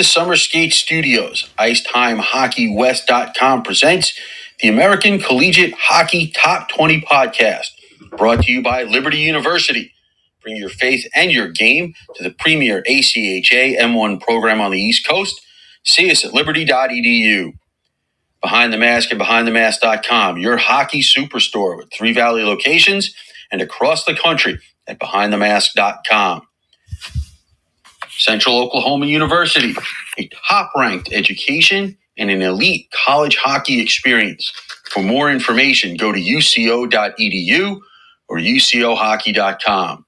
The Summer Skate Studios, IceTimeHockeyWest.com presents the American Collegiate Hockey Top 20 podcast, brought to you by Liberty University. Bring your faith and your game to the premier ACHA M1 program on the East Coast. See us at liberty.edu. Behind the Mask and BehindTheMask.com, your hockey superstore with three Valley locations and across the country at BehindTheMask.com. Central Oklahoma University, a top ranked education and an elite college hockey experience. For more information, go to uco.edu or ucohockey.com.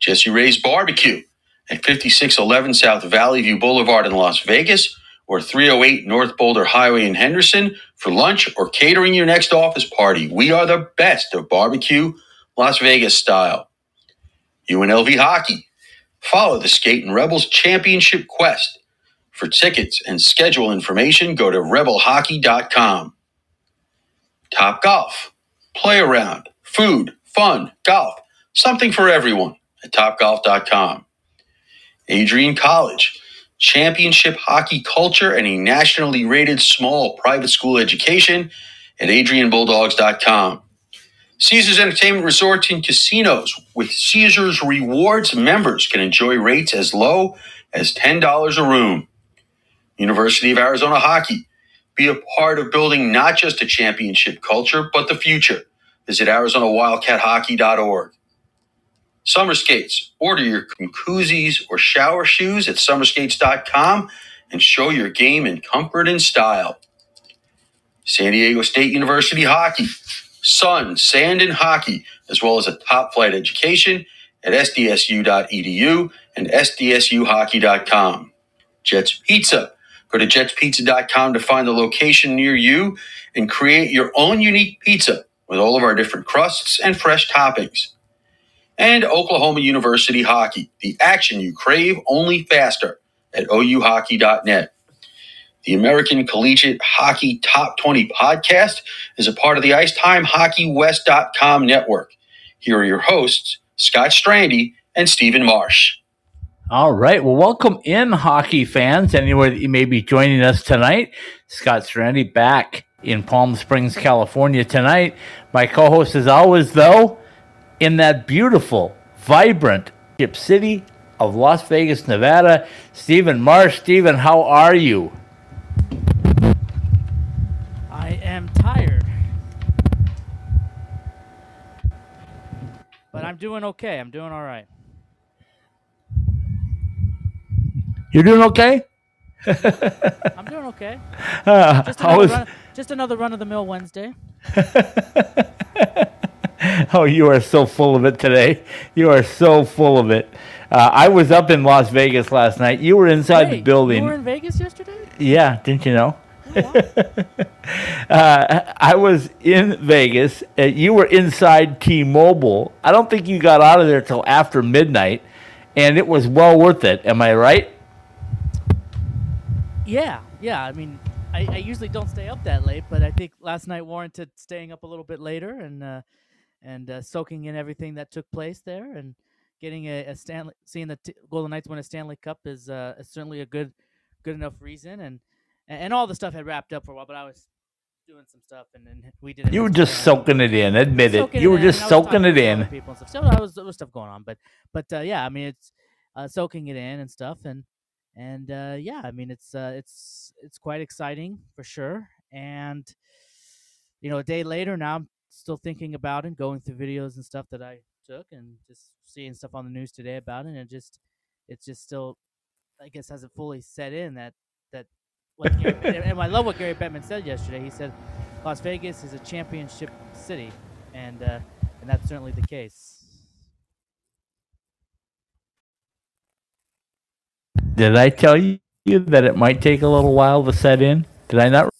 Jesse Ray's Barbecue at 5611 South Valley View Boulevard in Las Vegas or 308 North Boulder Highway in Henderson for lunch or catering your next office party. We are the best of barbecue, Las Vegas style. UNLV Hockey. Follow the Skatin' Rebels Championship Quest. For tickets and schedule information, go to rebelhockey.com. Top Golf. Play around, food, fun, golf, something for everyone at topgolf.com. Adrian College. Championship hockey culture and a nationally rated small private school education at adrianbulldogs.com. Caesars Entertainment Resorts and Casinos. With Caesars Rewards, members can enjoy rates as low as $10 a room. University of Arizona Hockey. Be a part of building not just a championship culture, but the future. Visit ArizonaWildcatHockey.org. Summer Skates. Order your koozies or shower shoes at summerskates.com and show your game in comfort and style. San Diego State University Hockey. Sun, sand, and hockey, as well as a top flight education at sdsu.edu and sdsuhockey.com. Jets Pizza. Go to jetspizza.com to find the location near you and create your own unique pizza with all of our different crusts and fresh toppings. And Oklahoma University Hockey, the action you crave only faster at ouhockey.net. The American Collegiate Hockey Top 20 podcast is a part of the IcetimeHockeyWest.com network. Here are your hosts, Scott Strandy and Steven Marsh. All right. Well, welcome in, hockey fans, anywhere that you may be joining us tonight. Scott Strandy back in Palm Springs, California tonight. My co host, as always, though, in that beautiful, vibrant Sin City of Las Vegas, Nevada. Steven Marsh. Steven, how are you? I am tired. But I'm doing okay. I'm doing all right. You're doing okay? I'm doing okay. Uh, Just another, was- run, just another run of the mill Wednesday. oh, you are so full of it today. You are so full of it. Uh, I was up in Las Vegas last night. You were inside the building. You were in Vegas yesterday? yeah, didn't you know? Uh, I was in Vegas. Uh, you were inside T-Mobile. I don't think you got out of there till after midnight, and it was well worth it. Am I right? yeah, yeah. I mean, I, I usually don't stay up that late, but I think last night warranted staying up a little bit later and uh, and uh, soaking in everything that took place there and getting a, a Stanley, seeing the t- Golden Knights win a Stanley Cup is, uh, is certainly a good good enough reason and and all the stuff had wrapped up for a while, but I was doing some stuff and then we did. You were just soaking it in. Admit it. You were just and soaking it in. People and stuff. So I was there was stuff going on, but but uh, yeah, I mean it's uh, soaking it in and stuff, and and uh, yeah, I mean it's uh, it's it's quite exciting for sure. And you know, a day later now, I'm still thinking about it, going through videos and stuff that I took, and just seeing stuff on the news today about it, and it just it's just still, I guess, hasn't fully set in that that. Like, and I love what Gary Bettman said yesterday. He said Las Vegas is a championship city, and uh, and that's certainly the case. Did I tell you that it might take a little while to set in? Did I not?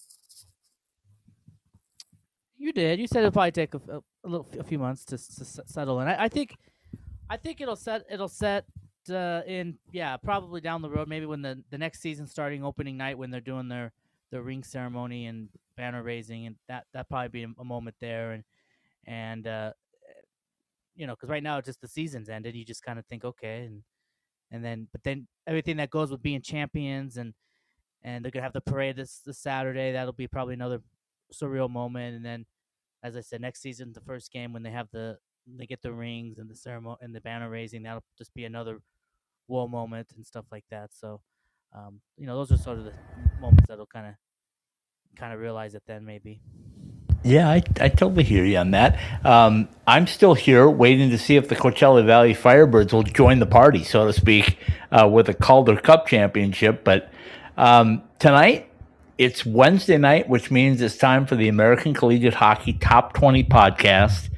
You did. You said it'll probably take a, a, a little, a few months to, to settle in. I, I think, I think it'll set, it'll set uh, in. Yeah, probably down the road. Maybe when the the next season starting opening night when they're doing their their ring ceremony and banner raising, and that that probably be a, moment there. And and uh, you know, because right now it's just the season's ended. You just kind of think, okay, and and then but then everything that goes with being champions and and they're gonna have the parade this this Saturday. That'll be probably another surreal moment. And then, as I said, next season, the first game when they have the they get the rings and the ceremony and the banner raising, that'll just be another whoa moment and stuff like that. So, um, you know, those are sort of the moments that'll kind of kind of realize it then maybe. Yeah, I, I totally hear you on that. Um, I'm still here waiting to see if the Coachella Valley Firebirds will join the party, so to speak, uh, with a Calder Cup championship. But um, tonight, it's Wednesday night, which means it's time for the American Collegiate Hockey Top 20 podcast.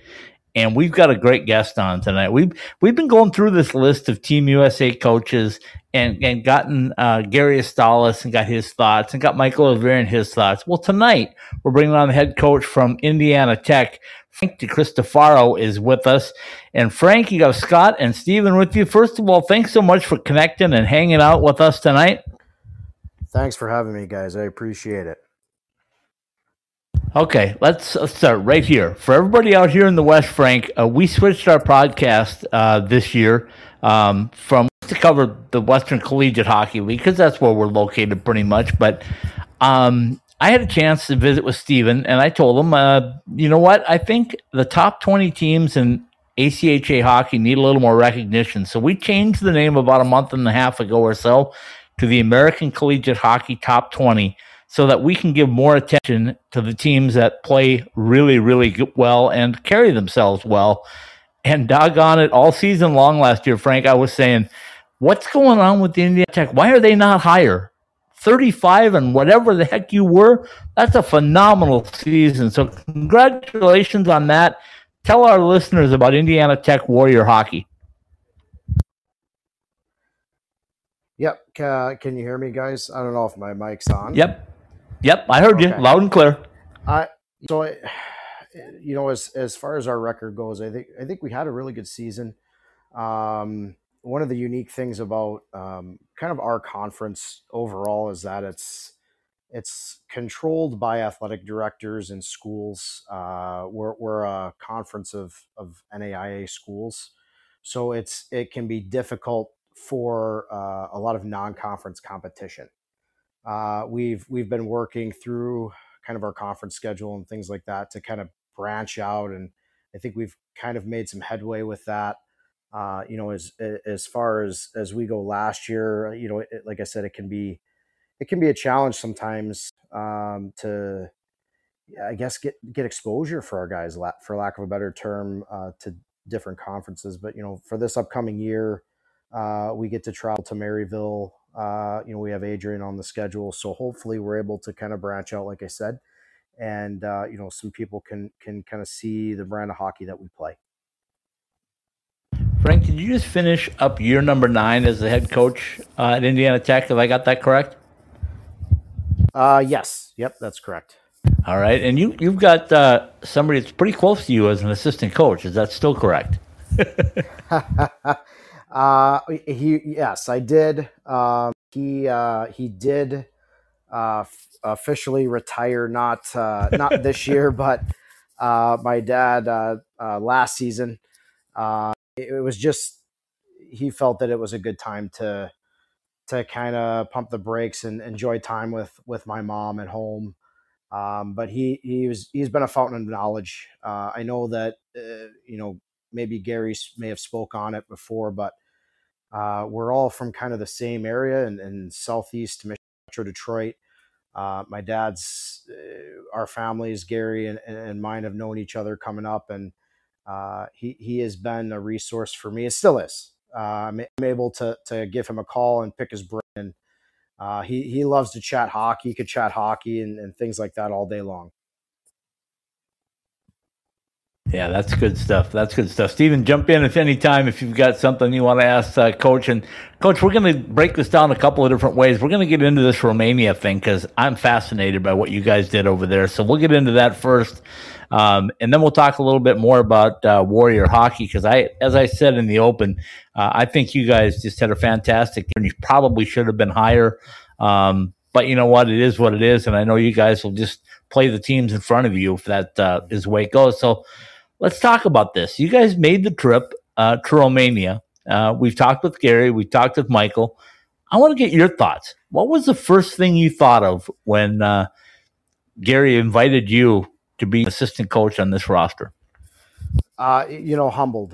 And we've got a great guest on tonight. We've we've been going through this list of Team USA coaches and and gotten uh, Gary Astalos and got his thoughts and got Michael Rivera and his thoughts. Well, tonight we're bringing on the head coach from Indiana Tech, Frank DiCristofaro is with us. And Frank, you got Scott and Steven with you. First of all, thanks so much for connecting and hanging out with us tonight. Thanks for having me, guys. I appreciate it. Okay, let's, let's start right here. For everybody out here in the West, Frank, uh, we switched our podcast uh, this year um, from to cover the Western Collegiate Hockey League because that's where we're located pretty much. But um, I had a chance to visit with Steven, and I told him, uh, you know what? I think the top 20 teams in ACHA hockey need a little more recognition. So we changed the name about a month and a half ago or so to the American Collegiate Hockey Top 20 so that we can give more attention to the teams that play really, really well and carry themselves well. And doggone it, all season long last year, Frank, I was saying, what's going on with the Indiana Tech? Why are they not higher? 35 and whatever the heck you were, that's a phenomenal season. So, congratulations on that. Tell our listeners about Indiana Tech Warrior hockey. Yep. Uh, can you hear me, guys? I don't know if my mic's on. Yep. Yep. I heard okay. you loud and clear. I so I, you know, as as far as our record goes, I think I think we had a really good season. Um, one of the unique things about um, kind of our conference overall is that it's it's controlled by athletic directors and schools. Uh, we're, we're a conference of, of NAIA schools, so it's it can be difficult for uh, a lot of non-conference competition. Uh, we've we've been working through kind of our conference schedule and things like that to kind of branch out, and I think we've kind of made some headway with that. Uh, you know, as as far as as we go last year, you know, it, like I said, it can be it can be a challenge sometimes um, to, I guess, get get exposure for our guys, for lack of a better term, uh, to different conferences. But you know, for this upcoming year, uh, we get to travel to Maryville. Uh, you know, we have Adrian on the schedule, so hopefully we're able to kind of branch out, like I said, and uh, you know, some people can can kind of see the brand of hockey that we play. Frank, did you just finish up year number nine as the head coach uh, at Indiana Tech? Have I got that correct? Uh, yes. Yep, that's correct. All right, and you you've got uh, somebody that's pretty close to you as an assistant coach. Is that still correct? Uh, he yes, I did. Um, he uh, he did uh, f- officially retire. Not uh, not this year, but uh, my dad uh, uh, last season. Uh, it, it was just he felt that it was a good time to to kind of pump the brakes and enjoy time with with my mom at home. Um, but he he was he's been a fountain of knowledge. Uh, I know that uh, you know maybe Gary may have spoke on it before, but uh, we're all from kind of the same area in, in southeast Metro Detroit. Uh, my dad's, uh, our families, Gary and, and mine, have known each other coming up, and uh, he he has been a resource for me. It still is. Uh, I'm, able to to give him a call and pick his brain. Uh, he he loves to chat hockey. He could chat hockey and, and things like that all day long. Yeah, that's good stuff. That's good stuff. Steven, jump in if any time if you've got something you want to ask uh, Coach. And Coach, we're going to break this down a couple of different ways. We're going to get into this Romania thing because I'm fascinated by what you guys did over there. So we'll get into that first, um, and then we'll talk a little bit more about uh, Warrior hockey because I, as I said in the open, uh, I think you guys just had a fantastic. And you probably should have been higher, um, but you know what? It is what it is, and I know you guys will just play the teams in front of you if that uh, is the way it goes. So let's talk about this. You guys made the trip uh, to Romania, Uh, we've talked with Gary, we've talked with Michael. I want to get your thoughts. What was the first thing you thought of when uh, Gary invited you to be assistant coach on this roster? Uh, you know, humbled.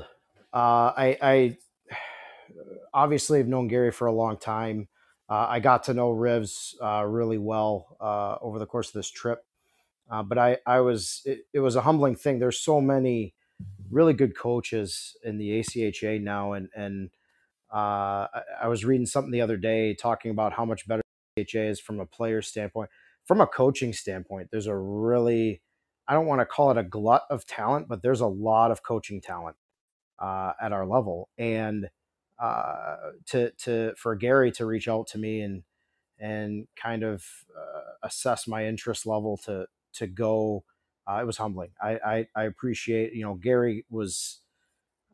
Uh, I, I obviously have known Gary for a long time. Uh, I got to know Rivs really well over the course of this trip, uh, but I, I was it, it, was a humbling thing. There's so many really good coaches in the ACHA now, and and uh, I, I, was reading something the other day talking about how much better ACHA is from a player standpoint, from a coaching standpoint. There's a really I don't want to call it a glut of talent, but there's a lot of coaching talent uh, at our level, and uh, to to for Gary to reach out to me and and kind of uh, assess my interest level to to go. Uh, it was humbling. I, I, I appreciate you know Gary was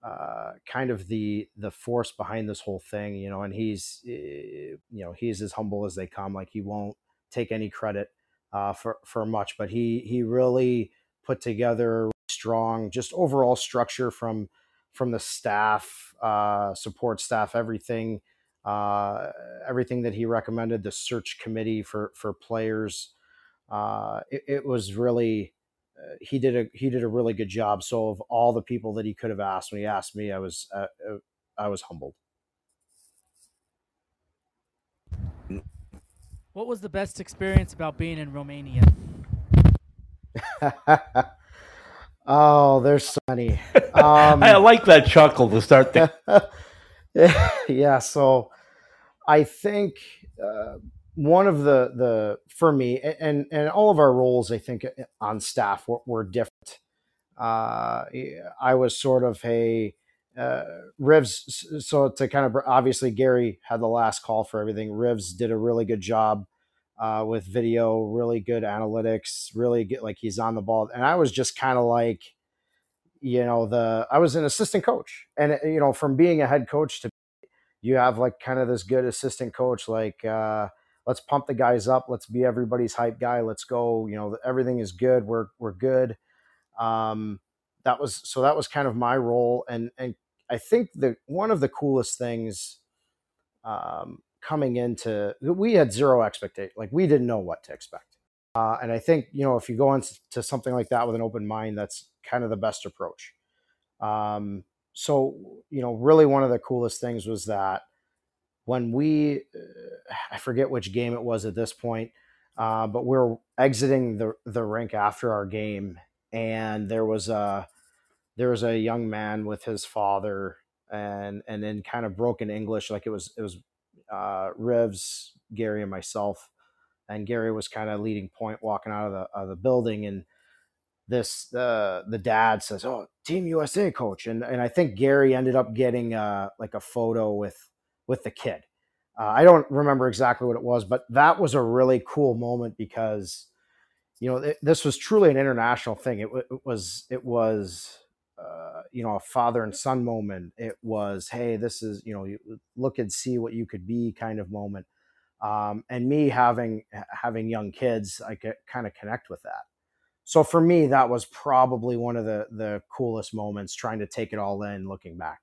uh, kind of the the force behind this whole thing, you know, and he's eh, you know he's as humble as they come. Like he won't take any credit uh, for for much, but he he really put together strong just overall structure from from the staff, uh, support staff, everything, uh, everything that he recommended, the search committee for for players. Uh, it, it, was really uh, he did a he did a really good job. So of all the people that he could have asked when he asked me, I was uh, uh, I was humbled. What was the best experience about being in Romania? Oh, there's so many. Um, I like that chuckle to start there. yeah, so I think uh, one of the the for me and and all of our roles, I think on staff were, were different. Uh, I was sort of a uh, Rivs. So to kind of obviously Gary had the last call for everything. Rivs did a really good job uh, with video, really good analytics, really good like he's on the ball. And I was just kind of like, you know, the I was an assistant coach, and uh, you know, from being a head coach to you have like kind of this good assistant coach, like uh, let's pump the guys up, let's be everybody's hype guy, let's go. You know, everything is good, we're we're good. Um, that was so that was kind of my role, and and I think the one of the coolest things um, coming into we had zero expectation like we didn't know what to expect uh, and i think you know if you go into something like that with an open mind that's kind of the best approach um, so you know really one of the coolest things was that when we uh, i forget which game it was at this point uh, but we are exiting the, the rink after our game and there was a there was a young man with his father and and in kind of broken english like it was it was uh, Gary, and myself. And Gary was kind of leading point, walking out of the of the building, and this uh, the dad says, "Oh, Team USA coach," and and I think Gary ended up getting uh, like a photo with with the kid. Uh, I don't remember exactly what it was, but that was a really cool moment because you know this was truly an international thing. It, it was it was uh, you know a father and son moment it was hey this is you know look and see what you could be kind of moment um, and me having having young kids i could kind of connect with that so for me that was probably one of the the coolest moments trying to take it all in looking back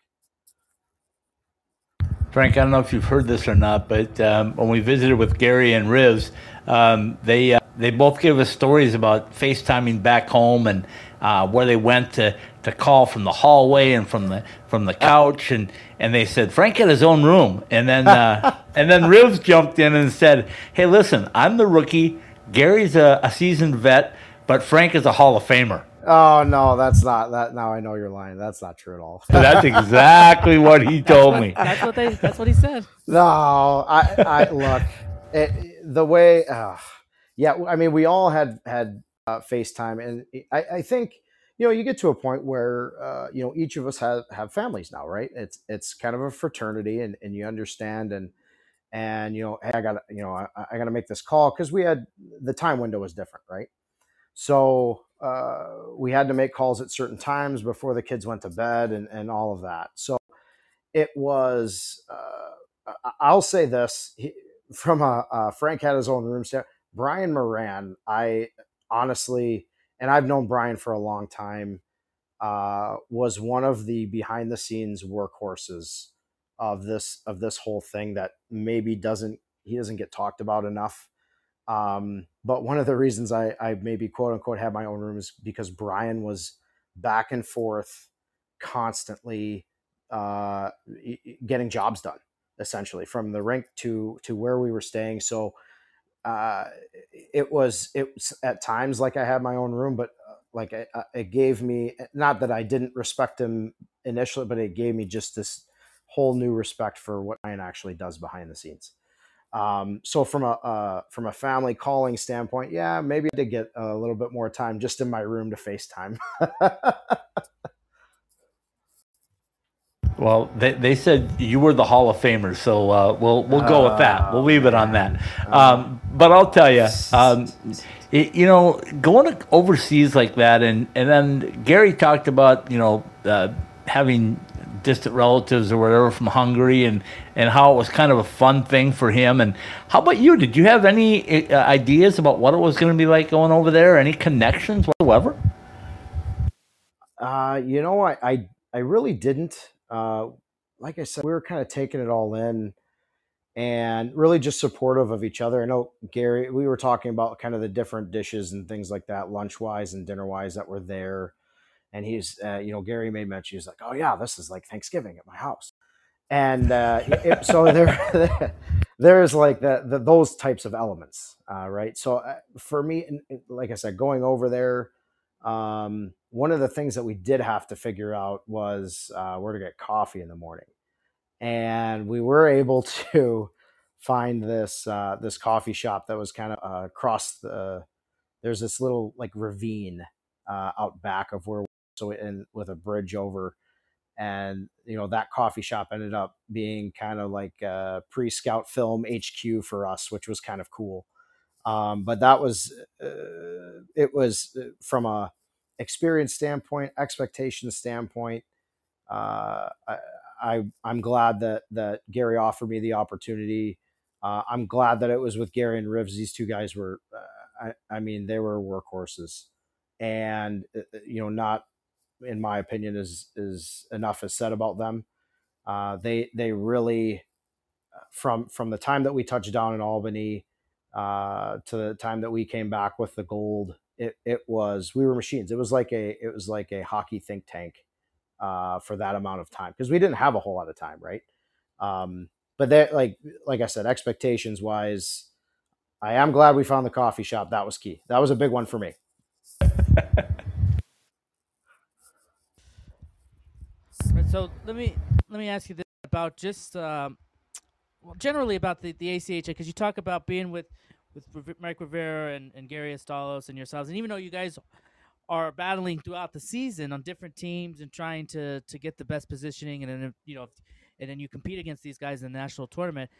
Frank, I don't know if you've heard this or not, but um, when we visited with Gary and Rivs, um, they uh, they both gave us stories about FaceTiming back home and uh, where they went to, to call from the hallway and from the from the couch and, and they said Frank had his own room and then uh, and then Rivs jumped in and said, "Hey, listen, I'm the rookie. Gary's a, a seasoned vet, but Frank is a Hall of Famer." Oh no, that's not that. Now I know you're lying. That's not true at all. that's exactly what he told me. That's what they. That's what he said. No, I, I look it, the way. Uh, yeah, I mean, we all had had uh, FaceTime, and I, I think you know you get to a point where uh, you know each of us have have families now, right? It's it's kind of a fraternity, and and you understand and and you know hey i gotta you know i, I gotta make this call because we had the time window was different right so uh, we had to make calls at certain times before the kids went to bed and, and all of that. So it was, uh, I'll say this he, from a, uh, Frank had his own room set. Brian Moran, I honestly, and I've known Brian for a long time, uh, was one of the behind the scenes workhorses of this of this whole thing that maybe doesn't he doesn't get talked about enough. Um, but one of the reasons I, I maybe quote unquote had my own room is because Brian was back and forth constantly uh, getting jobs done essentially from the rink to to where we were staying. So uh, it was it was at times like I had my own room, but uh, like it, it gave me not that I didn't respect him initially, but it gave me just this whole new respect for what Ryan actually does behind the scenes. Um, so from a uh, from a family calling standpoint, yeah, maybe to get a little bit more time just in my room to FaceTime. well, they, they said you were the Hall of Famer, so uh, we'll we'll go uh, with that. We'll leave it on that. Oh, um, but I'll tell you, um, it, you know, going overseas like that, and and then Gary talked about you know uh, having distant relatives or whatever from Hungary and, and how it was kind of a fun thing for him. And how about you? Did you have any uh, ideas about what it was going to be like going over there? Any connections whatsoever? Uh, you know, I, I, I really didn't. Uh, like I said, we were kind of taking it all in and really just supportive of each other. I know Gary, we were talking about kind of the different dishes and things like that, lunch wise and dinner wise that were there and he's uh, you know Gary made mention he's like oh yeah this is like Thanksgiving at my house. And uh, it, so there there's like the, the, those types of elements uh, right? So uh, for me like I said going over there um, one of the things that we did have to figure out was uh, where to get coffee in the morning. And we were able to find this uh, this coffee shop that was kind of across the there's this little like ravine uh, out back of where so and with a bridge over and you know that coffee shop ended up being kind of like a pre-scout film hq for us which was kind of cool. Um, but that was uh, it was uh, from a experience standpoint expectation standpoint uh, I, I i'm glad that that gary offered me the opportunity. Uh, i'm glad that it was with gary and rivs. These two guys were uh, I, I mean they were workhorses. And uh, you know not in my opinion, is is enough is said about them. Uh, they they really uh, from from the time that we touched down in Albany uh, to the time that we came back with the gold, it it was we were machines. It was like a it was like a hockey think tank uh, for that amount of time because we didn't have a whole lot of time, right? Um, but that like like I said, expectations wise, I am glad we found the coffee shop. That was key. That was a big one for me. So let me let me ask you this about just um, well, generally about the the ACHA because you talk about being with with Mike Rivera and, and Gary Astalos and yourselves, and even though you guys are battling throughout the season on different teams and trying to to get the best positioning, and then you know, and then you compete against these guys in the national tournament.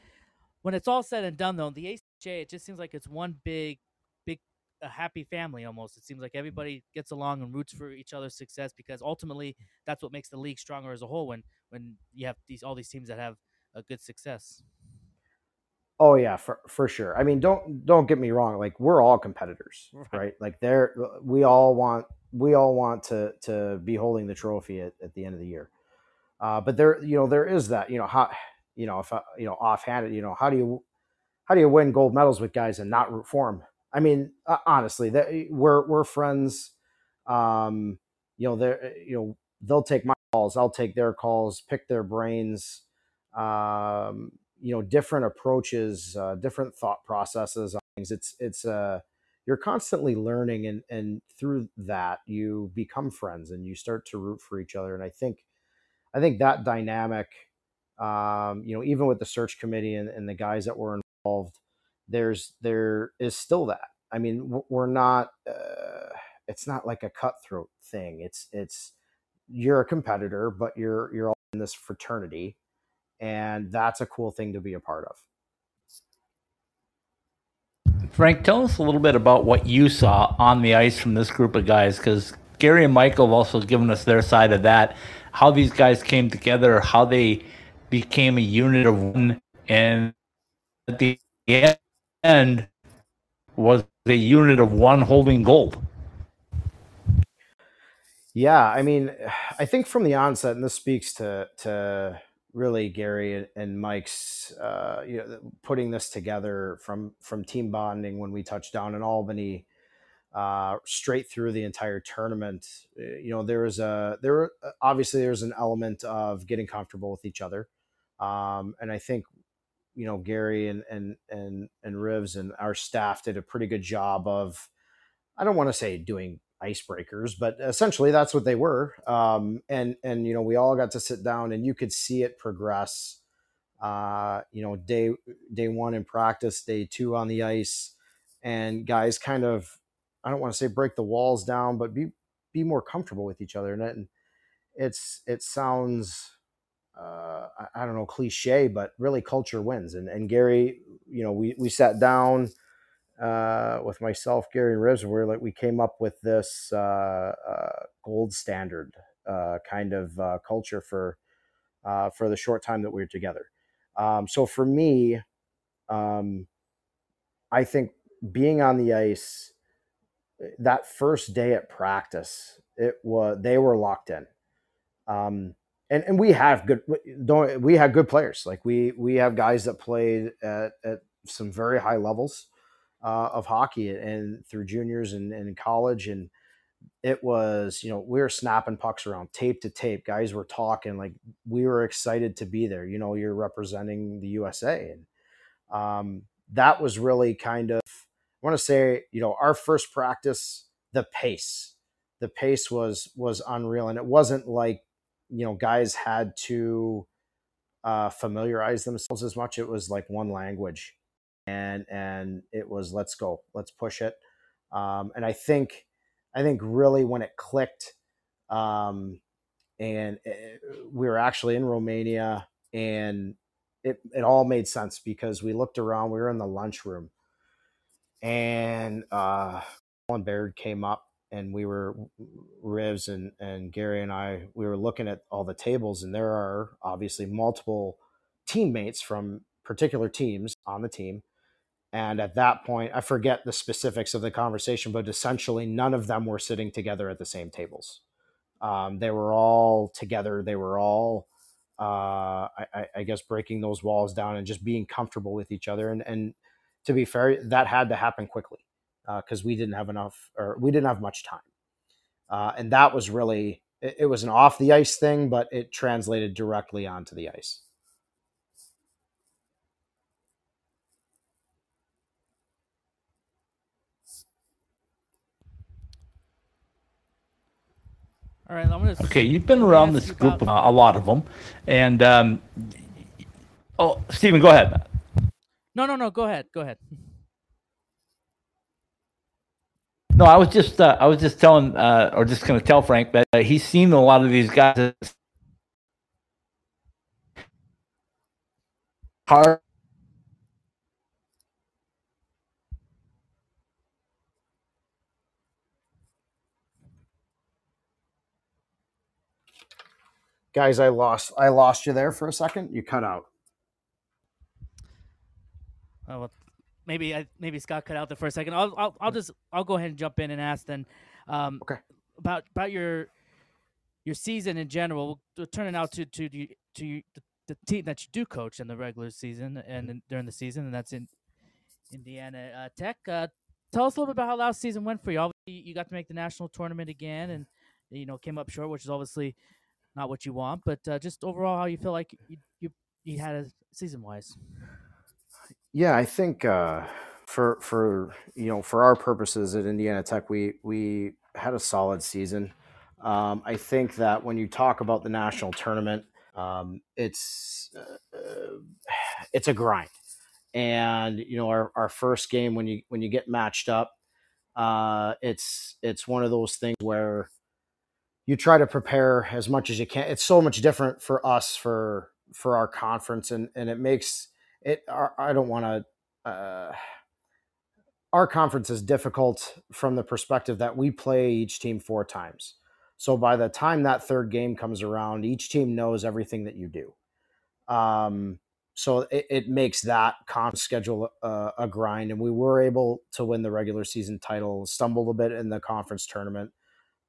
When it's all said and done, though, the ACHA it just seems like it's one big a happy family almost. It seems like everybody gets along and roots for each other's success because ultimately that's what makes the league stronger as a whole when when you have these all these teams that have a good success. Oh yeah, for for sure. I mean, don't don't get me wrong. Like we're all competitors, right? right? Like there, we all want we all want to to be holding the trophy at, at the end of the year. Uh, but there, you know, there is that. You know how, you know, if I, you know, offhanded, you know, how do you how do you win gold medals with guys and not root for them? I mean, uh, honestly, that eh, we're we're friends. Um, you know, they eh, you know they'll take my calls, I'll take their calls, pick their brains. Um, you know, different approaches, uh, different thought processes. Things. It's it's uh, you're constantly learning, and and through that you become friends and you start to root for each other. And I think, I think that dynamic, um, you know, even with the search committee and, and the guys that were involved there's there is still that. I mean, we're not. Uh, it's not like a cutthroat thing. It's it's you're a competitor, but you're you're all in this fraternity, and that's a cool thing to be a part of. Frank, tell us a little bit about what you saw on the ice from this group of guys, because Gary and Michael have also given us their side of that. How these guys came together, how they became a unit of one, and at the end end was a unit of one holding gold. Yeah, I mean, I think from the onset, and this speaks to to really Gary and Mike's uh, you know putting this together from from team bonding when we touched down in Albany uh, straight through the entire tournament. Uh, you know, there was a there obviously there's an element of getting comfortable with each other, um, and I think you know Gary and and and and Rivs and our staff did a pretty good job of. I don't want to say doing icebreakers, but essentially that's what they were. Um, and and you know we all got to sit down and you could see it progress. Uh, you know, day day one in practice, day two on the ice, and guys kind of I don't want to say break the walls down, but be be more comfortable with each other. And it's it sounds uh, I, don't know cliche, but really culture wins. And and Gary, you know, we we sat down uh, with myself, Gary and Rivs, where like we came up with this uh, uh, gold standard uh, kind of uh, culture for uh, for the short time that we were together. Um, so for me, um, I think being on the ice that first day at practice, it was they were locked in. Um, and, and we have good don't we have good players. Like we we have guys that played at, at some very high levels uh, of hockey and through juniors and, and in college. And it was you know we were snapping pucks around tape to tape. Guys were talking like we were excited to be there. You know you're representing the usa and um, that was really kind of I want to say, you know, our first practice, the pace, the pace was was unreal, and it wasn't like, you know, guys had to uh, familiarize themselves as much. It was like one language, and and it was let's go, let's push it, um, and I think, I think really when it clicked, um, and it, eh, we were actually in Romania, and it it all made sense because we looked around, we were in the lunchroom and uh, Colin Baird came up, and we were Rivs and and Gary and I. We were looking at all the tables, and there are obviously multiple teammates from particular teams on the team. And at that point, I forget the specifics of the conversation, but essentially none of them were sitting together at the same tables. Um, they were all together. They were all, uh, I, I, guess, breaking those walls down and just being comfortable with each other. And, and to be fair, that had to happen quickly because uh, we didn't have enough or we didn't have much time. Uh, and that was really, it, it was an off the ice thing, but it translated directly onto the ice. All right, I'm gonna. Okay, you've been around this group about... uh, a lot of them, and um, oh, Steven, go ahead. No, no, no. Go ahead. Go ahead. No, I was just uh, I was just telling uh, or just going to tell Frank that uh, he's seen a lot of these guys hard. Guys, I lost I lost you there for a second. You cut out. Oh, well, maybe I, maybe Scott cut out there for a second. I'll, I'll I'll just I'll go ahead and jump in and ask then. Um, okay. About about your your season in general. We'll turn it out to to to, to the, the team that you do coach in the regular season and in, during the season, and that's in Indiana uh, Tech. Uh, tell us a little bit about how last season went for you. Obviously, you got to make the national tournament again, and you know came up short, which is obviously not what you want. But uh, just overall, how you feel like you you, you had a season wise. Yeah, I think uh, for for you know for our purposes at Indiana Tech, we we had a solid season. Um, I think that when you talk about the national tournament, um, it's uh, it's a grind, and you know our, our first game when you when you get matched up, uh, it's it's one of those things where you try to prepare as much as you can. It's so much different for us for for our conference, and and it makes it I don't want to. Uh, our conference is difficult from the perspective that we play each team four times. So by the time that third game comes around, each team knows everything that you do. Um, so it, it, makes that con schedule a grind, and we were able to win the regular season title. Stumbled a bit in the conference tournament,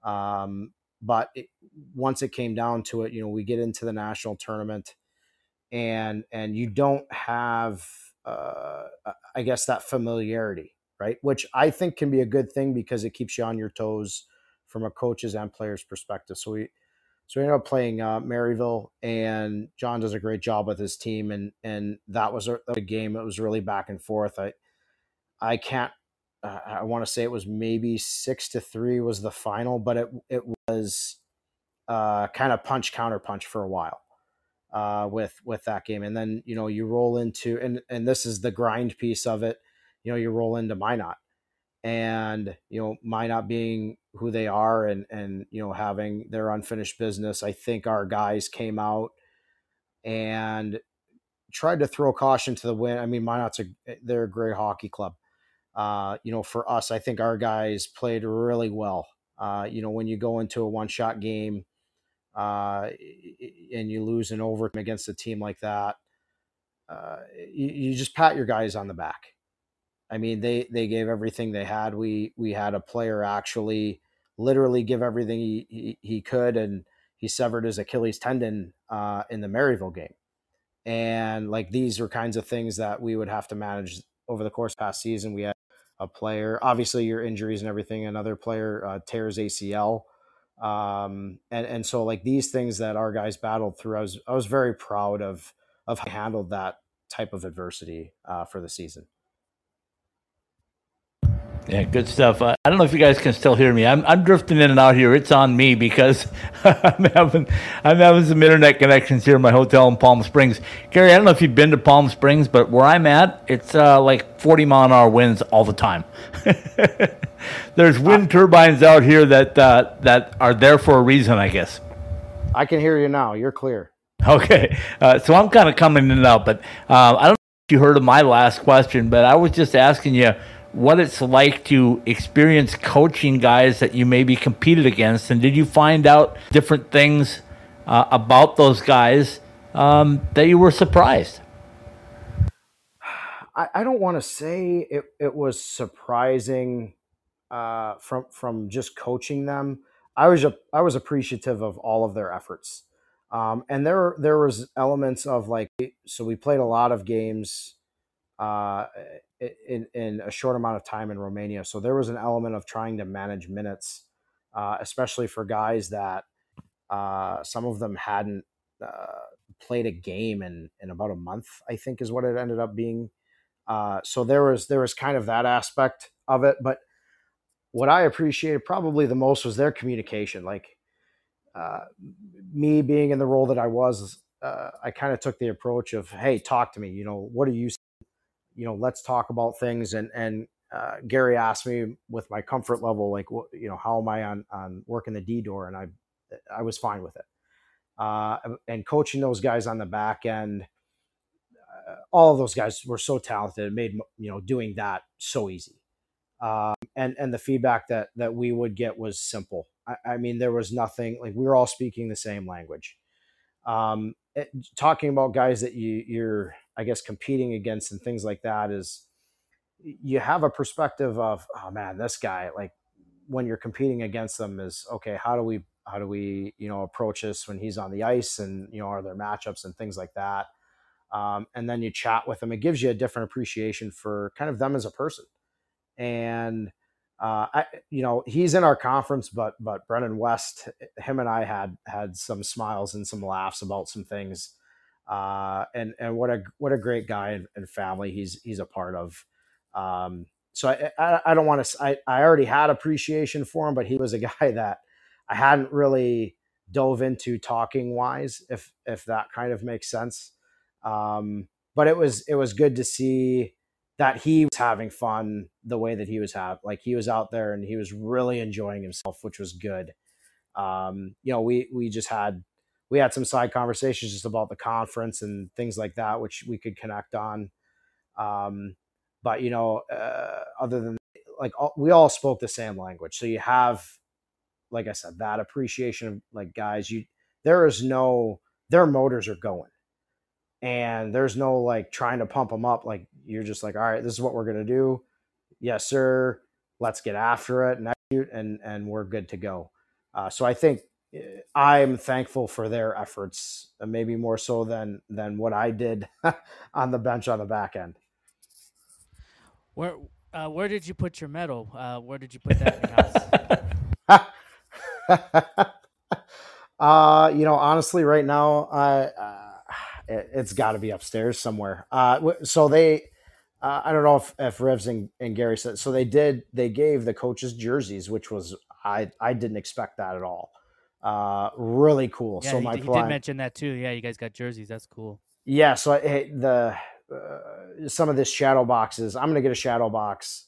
um, but it, once it came down to it, you know, we get into the national tournament and and you don't have uh, I guess that familiarity, right? Which I think can be a good thing because it keeps you on your toes from a coach's and player's perspective. So we so we ended up playing uh, Maryville, and John does a great job with his team, and and that was a, a game. It was really back and forth. I I can't. Uh, I want to say it was maybe six to three was the final, but it it was uh, kind of punch counter punch for a while uh, with with that game, and then you know you roll into and and this is the grind piece of it. You know you roll into Minot, and you know Minot being who they are and and you know having their unfinished business. I think our guys came out and tried to throw caution to the wind. I mean, Minot's a they're a great hockey club. Uh, you know, for us, I think our guys played really well. Uh, you know, when you go into a one shot game uh, and you lose an overtime against a team like that, uh, you, you, just pat your guys on the back. I mean, they they gave everything they had. We we had a player actually literally give everything he, he, he could, and he severed his Achilles tendon uh, in the Maryville game. And like these are kinds of things that we would have to manage over the course past season. We had a player, obviously your injuries and everything. Another player uh, tears ACL um, and and so like these things that our guys battled through, I was I was very proud of of how I handled that type of adversity uh, for the season. Yeah, good stuff. Uh, I don't know if you guys can still hear me. I'm, I'm drifting in and out here. It's on me because I'm having I'm having some internet connections here in my hotel in Palm Springs. Gary, I don't know if you've been to Palm Springs, but where I'm at, it's uh, like 40 mile an hour winds all the time. There's wind turbines out here that uh, that are there for a reason, I guess. I can hear you now. You're clear. Okay, uh, so I'm kind of coming in and out, but uh, I don't know if you heard of my last question, but I was just asking you what it's like to experience coaching guys that you maybe competed against, and did you find out different things uh, about those guys um, that you were surprised? I, I don't want to say it, it was surprising uh, from from just coaching them. I was I was appreciative of all of their efforts, um, and there there was elements of like so we played a lot of games uh, in in a short amount of time in Romania. So there was an element of trying to manage minutes, uh, especially for guys that uh, some of them hadn't uh, played a game in in about a month. I think is what it ended up being. Uh, so there was there was kind of that aspect of it, but what I appreciated probably the most was their communication. Like me being in the role that I was, I kind of took the approach of, "Hey, talk to me. You know, what are you? You know, let's talk about things." And and uh, Gary asked me with my comfort level, like, you know, how am I on on working the D door? And I I was fine with it. Uh, and coaching those guys on the back end, uh, all of those guys were so talented. It made you know doing that so easy. Um, and and the feedback that that we would get was simple. I, I mean, there was nothing like we were all speaking the same language. Um, it, talking about guys that you you're I guess competing against and things like that is you have a perspective of oh man this guy like when you're competing against them is okay how do we how do we you know approach this when he's on the ice and you know are there matchups and things like that? Um, and then you chat with them. It gives you a different appreciation for kind of them as a person. And uh, I, you know, he's in our conference, but but Brennan West, him and I had had some smiles and some laughs about some things, uh, and and what a what a great guy and, and family he's he's a part of. Um, so I, I, I don't want to. I, I already had appreciation for him, but he was a guy that I hadn't really dove into talking wise, if if that kind of makes sense. Um, but it was it was good to see that he was having fun the way that he was having like he was out there and he was really enjoying himself which was good um, you know we we just had we had some side conversations just about the conference and things like that which we could connect on um, but you know uh, other than like all, we all spoke the same language so you have like i said that appreciation of like guys you there is no their motors are going and there's no like trying to pump them up. Like you're just like, all right, this is what we're gonna do. Yes, sir. Let's get after it and execute, and and we're good to go. Uh, so I think I'm thankful for their efforts, maybe more so than than what I did on the bench on the back end. Where uh, where did you put your medal? Uh, where did you put that in your house? uh, you know, honestly, right now, I uh, it, has got to be upstairs somewhere. Uh, so they, uh, I don't know if, if Rivs and, and Gary said so. They did. They gave the coaches jerseys, which was I I didn't expect that at all. Uh, really cool. Yeah, so he, my he plan, did mention that too. Yeah, you guys got jerseys. That's cool. Yeah. So hey, the uh, some of this shadow boxes. I'm gonna get a shadow box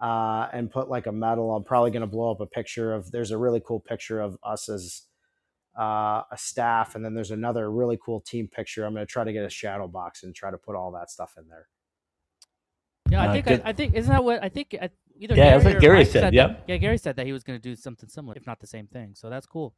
uh, and put like a medal. I'm probably gonna blow up a picture of. There's a really cool picture of us as uh, a staff, and then there's another really cool team picture. I'm gonna try to get a shadow box and try to put all that stuff in there. Yeah, I think I, I, think isn't that what I think either yeah, Gary that's what Gary said. said yep. yeah, Gary said that he was going to do something similar, if not the same thing. So that's cool.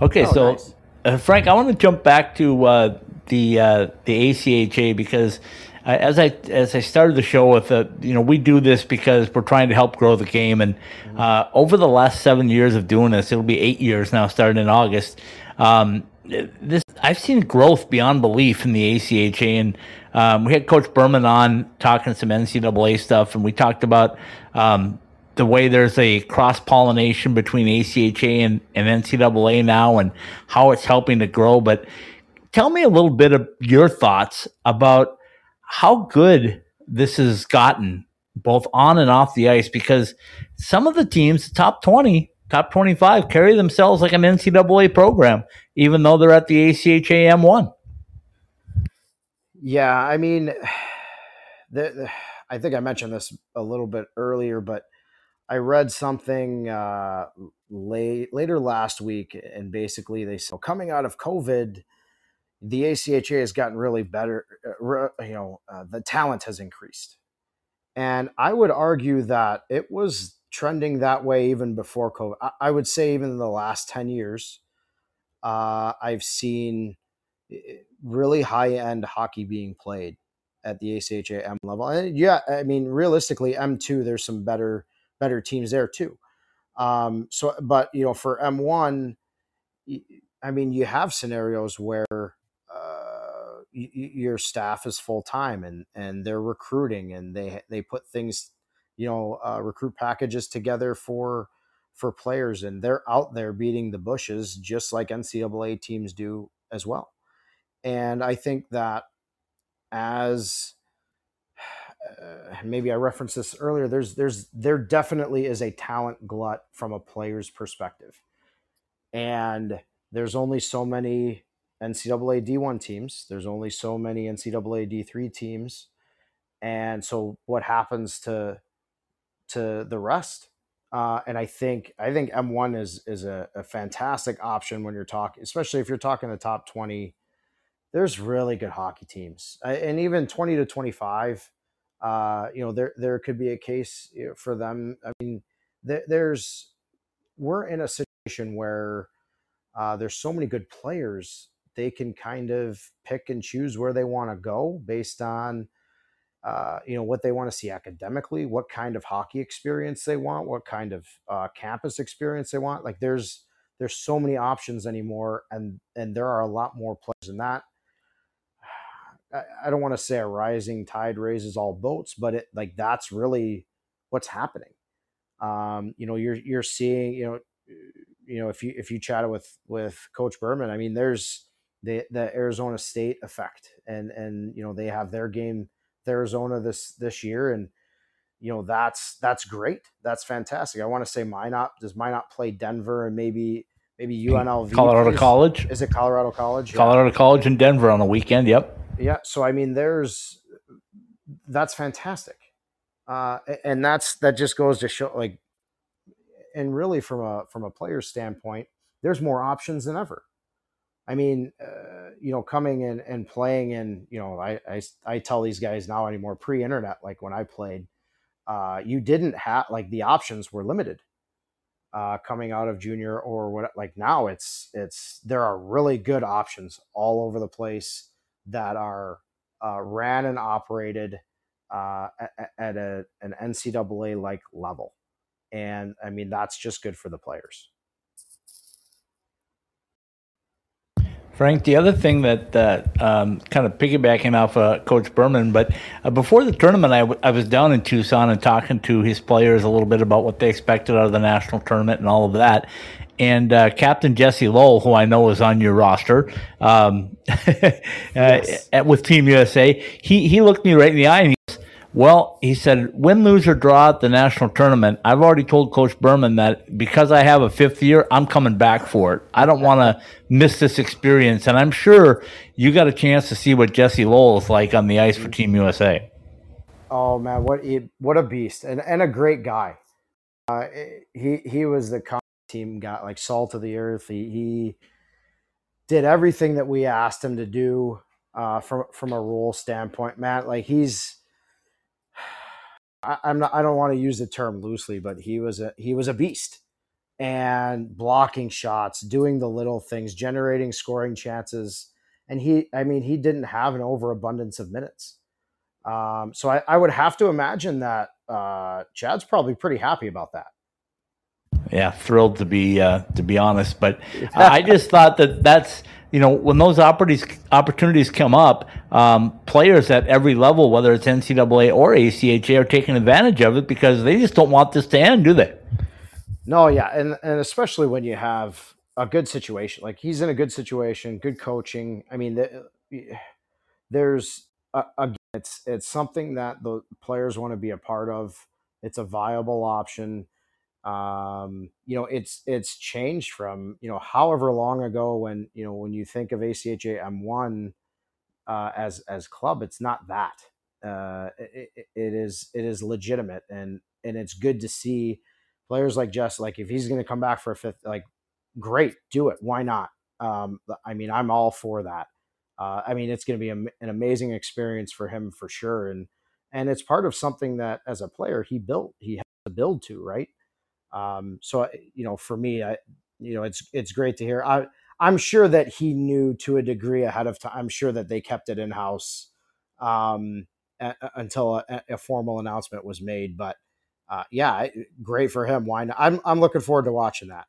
Okay, oh, so nice. uh, Frank, I want to jump back to uh, the uh, the ACHA because uh, as I as I started the show with, uh, you know, we do this because we're trying to help grow the game, and mm-hmm. uh, over the last seven years of doing this, it'll be eight years now, starting in August. Um, this I've seen growth beyond belief in the ACHA, and um, we had Coach Berman on talking some NCAA stuff, and we talked about um, the way there's a cross pollination between ACHA and, and NCAA now, and how it's helping to grow. But tell me a little bit of your thoughts about how good this has gotten, both on and off the ice, because some of the teams, the top twenty, top twenty-five, carry themselves like an NCAA program even though they're at the ACHA M1. Yeah, I mean, the, the, I think I mentioned this a little bit earlier, but I read something uh, late later last week, and basically they said coming out of COVID, the ACHA has gotten really better. Uh, you know, uh, the talent has increased, and I would argue that it was trending that way even before COVID. I, would say even in the last ten years, uh, I've seen eh, eh, really high end hockey being played at the ACHA M level. And yeah, I mean, realistically, M2, there's some better better teams there too. Um, so, but you know, for M1, I mean, you have scenarios where uh, your staff is full time and and they're recruiting and they they put things, you know, uh, recruit packages together for for players, and they're out there beating the bushes just like NCAA teams do as well. And I think that as uh, maybe I referenced this earlier, there's there's there definitely is a talent glut from a player's perspective, and there's only so many NCAA D1 teams. There's only so many NCAA D3 teams, and so what happens to to the rest? Uh, and I think I think M1 is is a, a, fantastic option when you're talking, especially if you're talking the top 20. There's really good hockey teams, and even 20 to 25. Uh, you know, there there could be a case for them. I mean, there, there's we're in a situation where uh, there's so many good players they can kind of pick and choose where they want to go based on uh, you know what they want to see academically, what kind of hockey experience they want, what kind of uh, campus experience they want. Like there's there's so many options anymore, and and there are a lot more players than that. I, I don't want to say a rising tide raises all boats, but it like that's really what's happening. Um, you know, you're you're seeing you know you know if you if you chatted with with Coach Berman, I mean, there's the the Arizona State effect, and and you know they have their game Arizona this this year, and you know that's that's great. That's fantastic. I want to say Minot does Minot play Denver and maybe maybe UNLV Colorado College is it Colorado College Colorado yeah. College in Denver on the weekend. Yep. Yeah. So I mean, there's that's fantastic, uh, and that's that just goes to show like, and really from a from a player's standpoint, there's more options than ever. I mean, uh, you know, coming in and playing in, you know, I, I, I tell these guys now anymore pre-internet, like when I played, uh, you didn't have like the options were limited uh, coming out of junior or what. Like now, it's it's there are really good options all over the place that are uh, ran and operated uh, at, at a an NCAA like level, and I mean that's just good for the players. Frank, the other thing that that um, kind of piggybacking off uh, Coach Berman, but uh, before the tournament, I, w- I was down in Tucson and talking to his players a little bit about what they expected out of the national tournament and all of that. And uh, Captain Jesse Lowell, who I know is on your roster um, yes. at, with Team USA, he he looked me right in the eye and well, he said, win, lose, or draw at the national tournament. I've already told Coach Berman that because I have a fifth year, I'm coming back for it. I don't want to miss this experience. And I'm sure you got a chance to see what Jesse Lowell is like on the ice for Team USA. Oh man, what he, what a beast and and a great guy. Uh, he he was the team guy, like salt of the earth. He, he did everything that we asked him to do uh, from from a role standpoint. Matt, like he's I, I'm not. I don't want to use the term loosely, but he was a he was a beast, and blocking shots, doing the little things, generating scoring chances, and he. I mean, he didn't have an overabundance of minutes. Um, so I, I would have to imagine that uh, Chad's probably pretty happy about that. Yeah, thrilled to be uh, to be honest, but I just thought that that's you know, when those opportunities opportunities come up, um, players at every level, whether it's NCAA or ACHA, are taking advantage of it because they just don't want this to end, do they? No, yeah, and and especially when you have a good situation, like he's in a good situation, good coaching. I mean, the, there's a, again, it's it's something that the players want to be a part of. It's a viable option um, you know, it's it's changed from you know however long ago when you know when you think of ACHA M1 uh, as as club, it's not that. Uh, it, it is it is legitimate and and it's good to see players like Jess. Like if he's going to come back for a fifth, like great, do it. Why not? Um, I mean, I'm all for that. Uh, I mean, it's going to be a, an amazing experience for him for sure, and and it's part of something that as a player he built. He has to build to right. Um, so you know, for me, I you know, it's it's great to hear. I I'm sure that he knew to a degree ahead of time. I'm sure that they kept it in house um, until a, a, formal announcement was made. But uh, yeah, great for him. Why not? I'm I'm looking forward to watching that.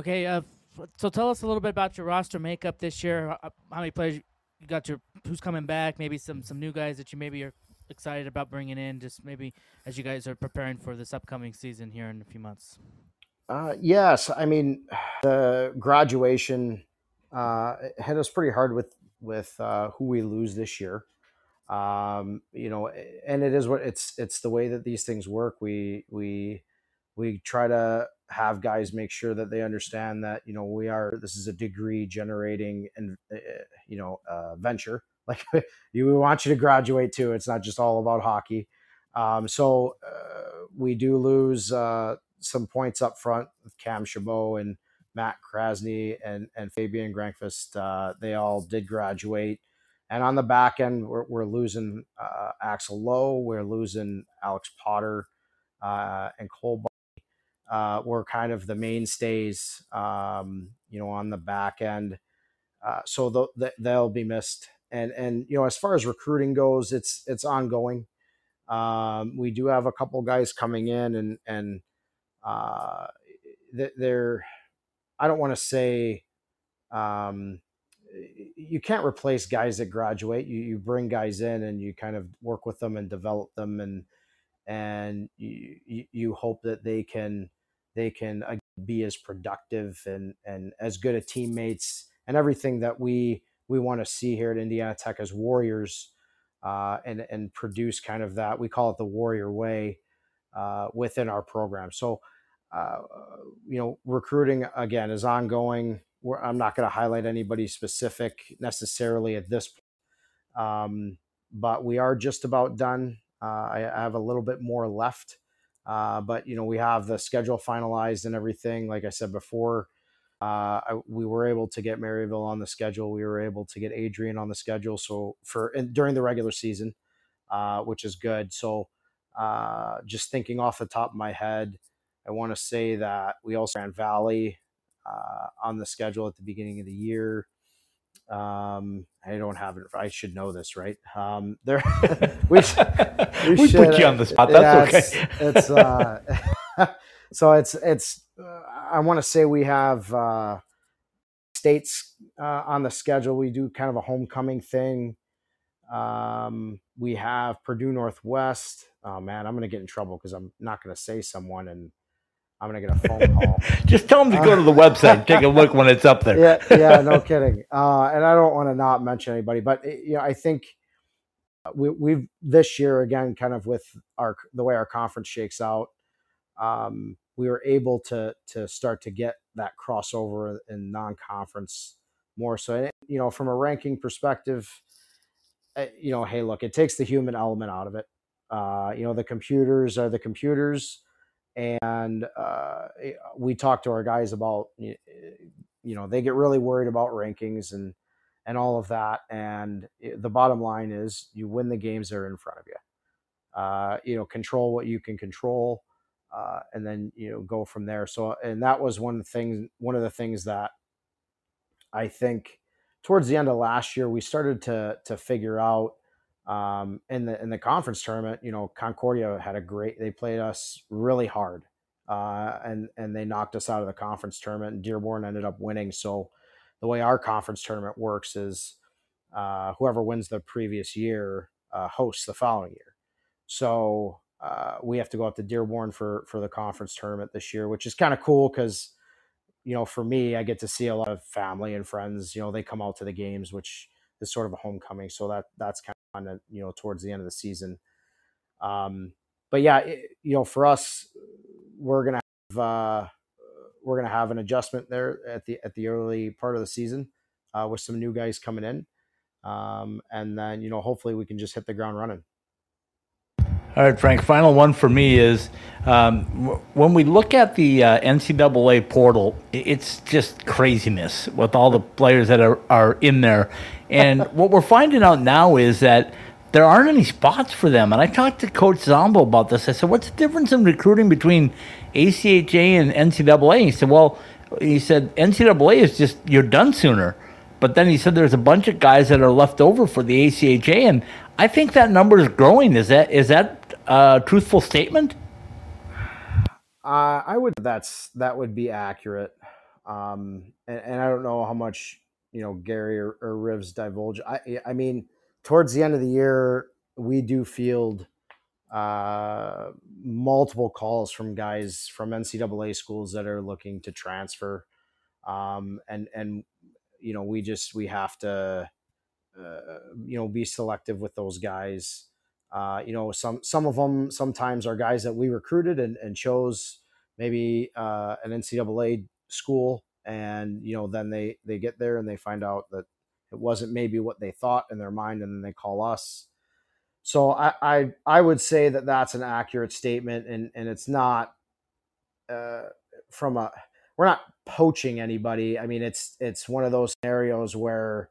Okay, uh, so tell us a little bit about your roster makeup this year. How many players you got your who's coming back, maybe some some new guys that you maybe are excited about bringing in, just maybe as you guys are preparing for this upcoming season here in a few months. Uh, yes, I mean the graduation uh, hit us pretty hard with with uh, who we lose this year. Um, you know, and it is what it's it's the way that these things work. We we we try to have guys make sure that they understand that you know we are this is a degree generating and uh, you know uh, venture. Like you want you to graduate too. It's not just all about hockey. Um, so uh, we do lose uh, some points up front with cam chabot and matt krasny and and fabian grankvist uh, they all did graduate. And on the back end we're, we're losing uh, axel lowe. We're losing alex potter and cole uh, were kind of the mainstays, um, you know, on the back end. Uh, so the, the, they'll be missed. And and you know, as far as recruiting goes, it's it's ongoing. Um, we do have a couple guys coming in, and and uh, they're I don't want to say um, you can't replace guys that graduate. You you bring guys in, and you kind of work with them and develop them, and and you you hope that they can they can uh, be as productive and and as good a teammates and everything that we we want to see here at Indiana Tech as warriors uh, and and produce kind of that we call it the warrior way uh, within our program. So uh, you know recruiting again is ongoing. We're, I'm not going to highlight anybody specific necessarily at this point, um, but we are just about done. Uh, I, I have a little bit more left. Uh, but you know, we have the schedule finalized and everything. Like I said before, uh, I, we were able to get Maryville on the schedule. We were able to get Adrian on the schedule. So for during the regular season, uh, which is good. So uh, just thinking off the top of my head, I want to say that we also Grand Valley uh, on the schedule at the beginning of the year. Um, I don't have it. I should know this, right? Um, there, we, we, we should, put you on the spot. That's yeah, okay. It's, it's uh, so it's it's uh, I want to say we have uh, states uh, on the schedule. We do kind of a homecoming thing. Um, we have Purdue Northwest. Oh man, I'm going to get in trouble because I'm not going to say someone and I'm going to get a phone call. Just tell them to go to the website, take a look when it's up there. yeah, yeah, no kidding. Uh, and I don't want to not mention anybody, but eh, you know, I think we, we've this year again, kind of with our the way our conference shakes out, um, we were able to to start to get that crossover in non-conference more. So, you know, from a ranking perspective, eh, you know, hey, look, it takes the human element out of it. Uh, you know, the computers are the computers and uh, eh, we talk to our guys about you know they get really worried about rankings and and all of that. And eh, the bottom line is you win the games that are in front of you. Uh, you know control what you can control uh, and then you know go from there. So and that was one of the things one of the things that i think towards the end of last year we started to to figure out um, in the in the conference tournament, you know, Concordia had a great. They played us really hard, uh, and and they knocked us out of the conference tournament. And Dearborn ended up winning. So the way our conference tournament works is uh, whoever wins the previous year uh, hosts the following year. So uh, we have to go up to Dearborn for for the conference tournament this year, which is kind of cool because you know for me, I get to see a lot of family and friends. You know, they come out to the games, which is sort of a homecoming. So that that's kind on you know towards the end of the season. Um, but yeah, it, you know, for us, we're gonna have uh, we're gonna have an adjustment there at the at the early part of the season uh, with some new guys coming in, um, and then you know hopefully we can just hit the ground running. All right, Frank. Final one for me is um, when we look at the uh, NCAA portal, it's just craziness with all the players that are, are in there. And what we're finding out now is that there aren't any spots for them. And I talked to Coach Zombo about this. I said, "What's the difference in recruiting between ACHA and NCAA?" He said, "Well, he said NCAA is just you're done sooner." But then he said there's a bunch of guys that are left over for the ACHA, and I think that number is growing. Is that is that a truthful statement? Uh, I would. That's that would be accurate. Um, and, and, I don't know how much you know Gary or, or Rivs divulge. I I mean, towards the end of the year, we do field uh, multiple calls from guys from NCAA schools that are looking to transfer, um, and and you know we just we have to uh, you know be selective with those guys uh, you know, some some of them sometimes are guys that we recruited and, and chose maybe uh, an NCAA school, and you know, then they they get there and they find out that it wasn't maybe what they thought in their mind, and then they call us. So I I, I would say that that's an accurate statement, and and it's not uh, from a we're not poaching anybody. I mean, it's it's one of those scenarios where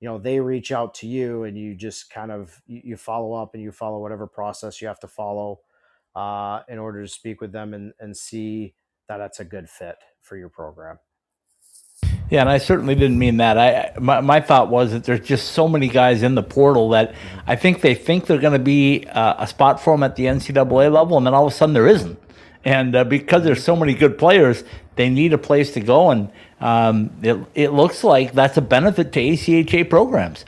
you know they reach out to you and you just kind of you, follow up and you follow whatever process you have to follow uh, in order to speak with them and, and see that that's a good fit for your program yeah, and I certainly didn't mean that. I my, my thought was that there's just so many guys in the portal that I think they think they're going to be uh, a spot for them at the NCAA level, and then all of a sudden there isn't. And uh, because there's so many good players, they need a place to go, and um, it it looks like that's a benefit to ACHA programs.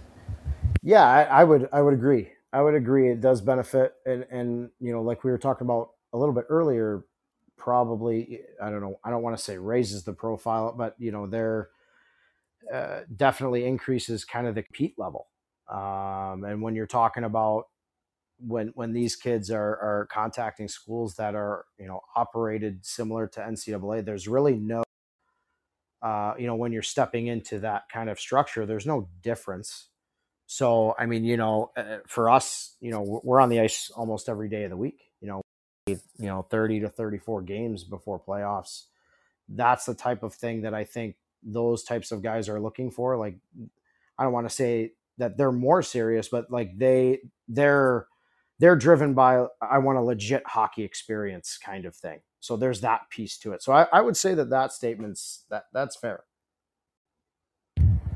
Yeah, I, I, would I would agree. I would agree. It does benefit, and and you know, like we were talking about a little bit earlier, probably I don't know. I don't want to say raises the profile, but you know, there uh, definitely increases kind of the compete level. Um, and when you're talking about when when these kids are are contacting schools that are you know operated similar to NCAA, there's really no uh, you know when you're stepping into that kind of structure, there's no difference. So I mean, you know, uh, for us, you know, we're on the ice almost every day of the week. You know, you know, 30 to 34 games before playoffs. That's the type of thing that I think those types of guys are looking for. Like, I don't want to say that they're more serious, but like they they're they're driven by I want a legit hockey experience kind of thing. So there's that piece to it. So I, I would say that that statement's that that's fair.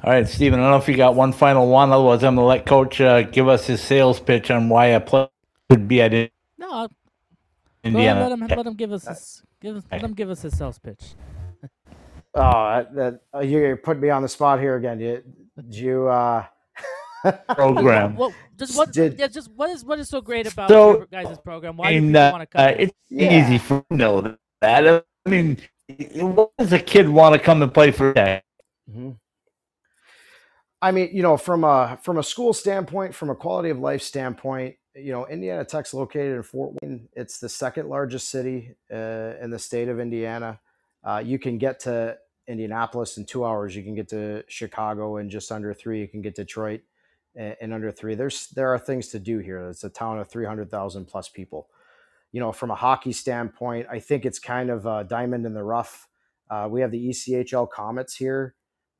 All right, Stephen. I don't know if you got one final one. Otherwise, I'm gonna let Coach uh, give us his sales pitch on why a player should be at no, Indiana. Let him, let him give us his Give us, let him give us his sales pitch. Oh, that, uh, you put me on the spot here again. Did, did you? Uh, program. Well, just what? Did- yeah, just what is what is so great about So, your guys' program? Why do And people uh, want to come? uh, it's Yeah. easy for you to know that. I mean, what does a kid want to come and play for that? Mhm. I mean, you know, from a from a school standpoint, from a quality of life standpoint, you know, Indiana Tech's located in Fort Wayne. It's the second largest city uh, in the state of Indiana. Uh, you can get to Indianapolis in two hours. You can get to Chicago in just under three. You can get Detroit in, in under three. There's there are things to do here. It's a town of three hundred thousand plus people. You know, from a hockey standpoint, I think it's kind of a diamond in the rough. Uh, we have the ECHL Comets here.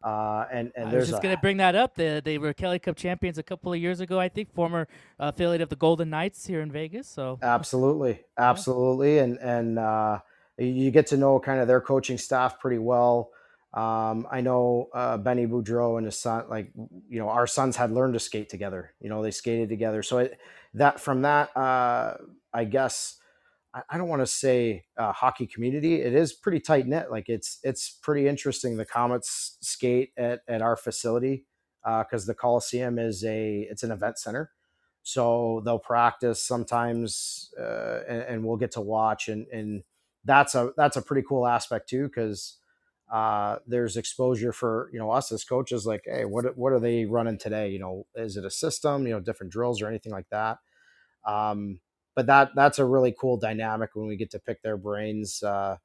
Uh, and and I was just a, going to bring that up. They, they were Kelly Cup champions a couple of years ago, I think. Former affiliate of the Golden Knights here in Vegas. So absolutely, absolutely, and and uh, you get to know kind of their coaching staff pretty well. Um, I know uh, Benny Boudreau and his son, like you know, our sons had learned to skate together. You know, they skated together. So that from that, uh, I guess I, I don't want to say uh, hockey community. It is pretty tight knit. Like it's it's pretty interesting. The Comets skate at at our facility because the Coliseum is a it's an event center. So they'll practice sometimes, uh, and, and we'll get to watch, and and that's a that's a pretty cool aspect too because uh, there's exposure for you know us as coaches. Like, hey, what what are they running today? You know, is it a system? You know, different drills or anything like that. Um, but that that's a really cool dynamic when we get to pick their brains. Uh,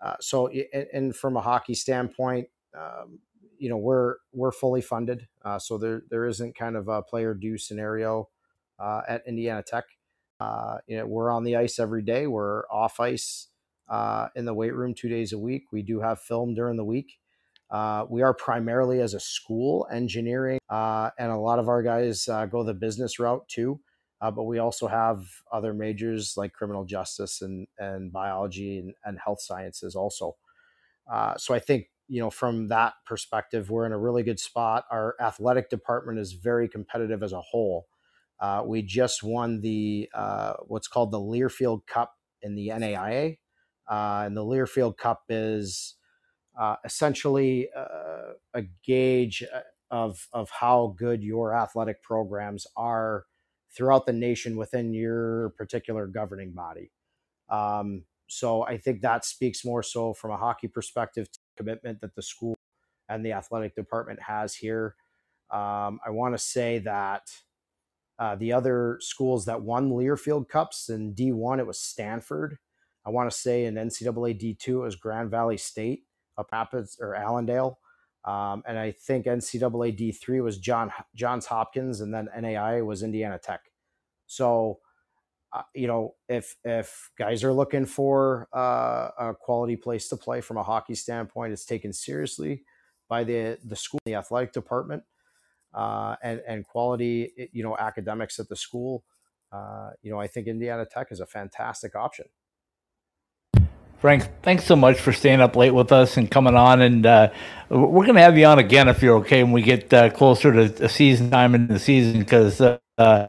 uh, so, and, and from a hockey standpoint, um, you know, we're we're fully funded, uh, so there there isn't kind of a player due scenario uh, at Indiana Tech. You know, we're on the ice every day. We're off ice uh, in the weight room two days a week. We do have film during the week. Uh, we are primarily as a school engineering, uh, and a lot of our guys uh, go the business route too. Uh, but we also have other majors like criminal justice and, and biology and, and health sciences also. Uh, so I think, you know, from that perspective, we're in a really good spot. Our athletic department is very competitive as a whole. Uh, we just won the uh, what's called the Learfield Cup in the NAIA. Uh, and the Learfield Cup is uh, essentially uh, a gauge uh, of, of how good your athletic programs are throughout the nation within your particular governing body. Um, so I think that speaks more so from a hockey perspective to commitment that the school and the athletic department has here. Um, I want to say that uh, the other schools that won Learfield Cups in D1, it was Stanford. I want to say in NCAA D2, it was Grand Valley State, up Rapids or Allendale. Um, and I think NCAA D3 was John Johns Hopkins, and then NAI was Indiana Tech. So, uh, you know, if if guys are looking for uh, a quality place to play from a hockey standpoint, it's taken seriously by the the school, the athletic department, uh, and and quality, you know, academics at the school. Uh, you know, I think Indiana Tech is a fantastic option. Frank, thanks so much for staying up late with us and coming on. And uh, we're going to have you on again if you're okay when we get uh, closer to the season time in the season because uh,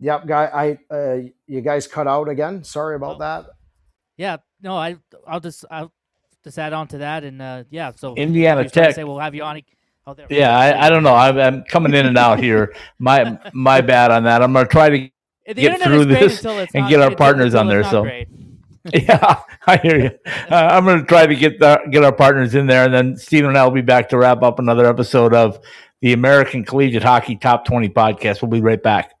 Yep, guy. I uh, you guys cut out again. Sorry about Oh. that. yeah, no, I I'll just I'll just add on to that and uh, yeah. So Indiana I was trying to Tech. say we'll have you on. Oh, there. Yeah, I, I don't know. I'm, I'm coming in and out here. My my bad on that. I'm going to try to. The get through this and get our partners on there, so- great. Yeah, I hear you. Uh, I'm going to try to get the, get our partners in there, and then Stephen and I will be back to wrap up another episode of the American Collegiate Hockey Top 20 podcast. We'll be right back.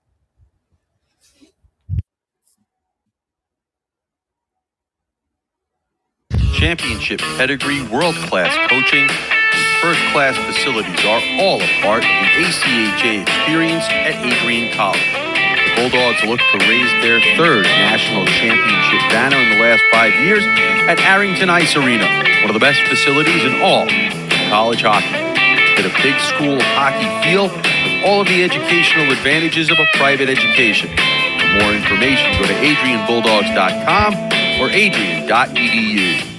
Championship pedigree, world class coaching, and first class facilities are all a part of the ACHA experience at Adrian College. The Bulldogs look to raise their third national championship banner in the last five years at Arrington Ice Arena, one of the best facilities in all college hockey. Get a big school hockey feel with all of the educational advantages of a private education. For more information, go to adrianbulldogs.com or adrian.edu.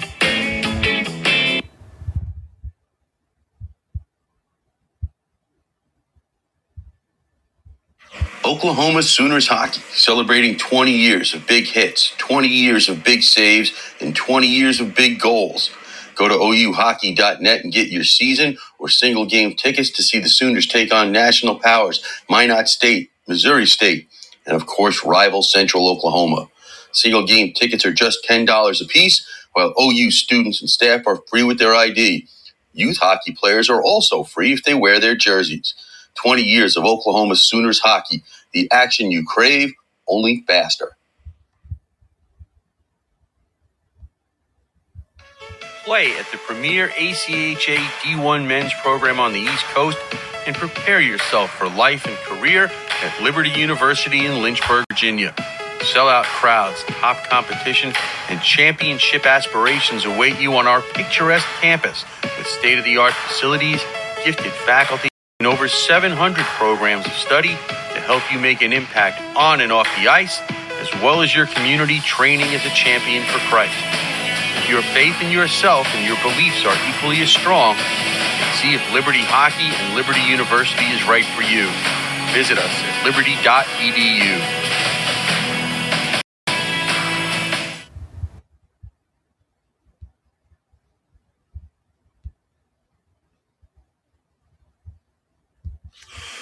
Oklahoma Sooners hockey, celebrating 20 years of big hits, 20 years of big saves, and 20 years of big goals. Go to ouhockey.net and get your season or single game tickets to see the Sooners take on national powers, Minot State, Missouri State, and of course, rival Central Oklahoma. Single game tickets are just $10 a piece, while OU students and staff are free with their ID. Youth hockey players are also free if they wear their jerseys. 20 years of Oklahoma Sooners hockey, the action you crave, only faster. Play at the premier ACHA D1 men's program on the East Coast and prepare yourself for life and career at Liberty University in Lynchburg, Virginia. Sellout crowds, top competition, and championship aspirations await you on our picturesque campus with state of the art facilities, gifted faculty, and over 700 programs of study help you make an impact on and off the ice, as well as your community training as a champion for Christ. If your faith in yourself and your beliefs are equally as strong, see if Liberty Hockey and Liberty University is right for you. Visit us at liberty.edu.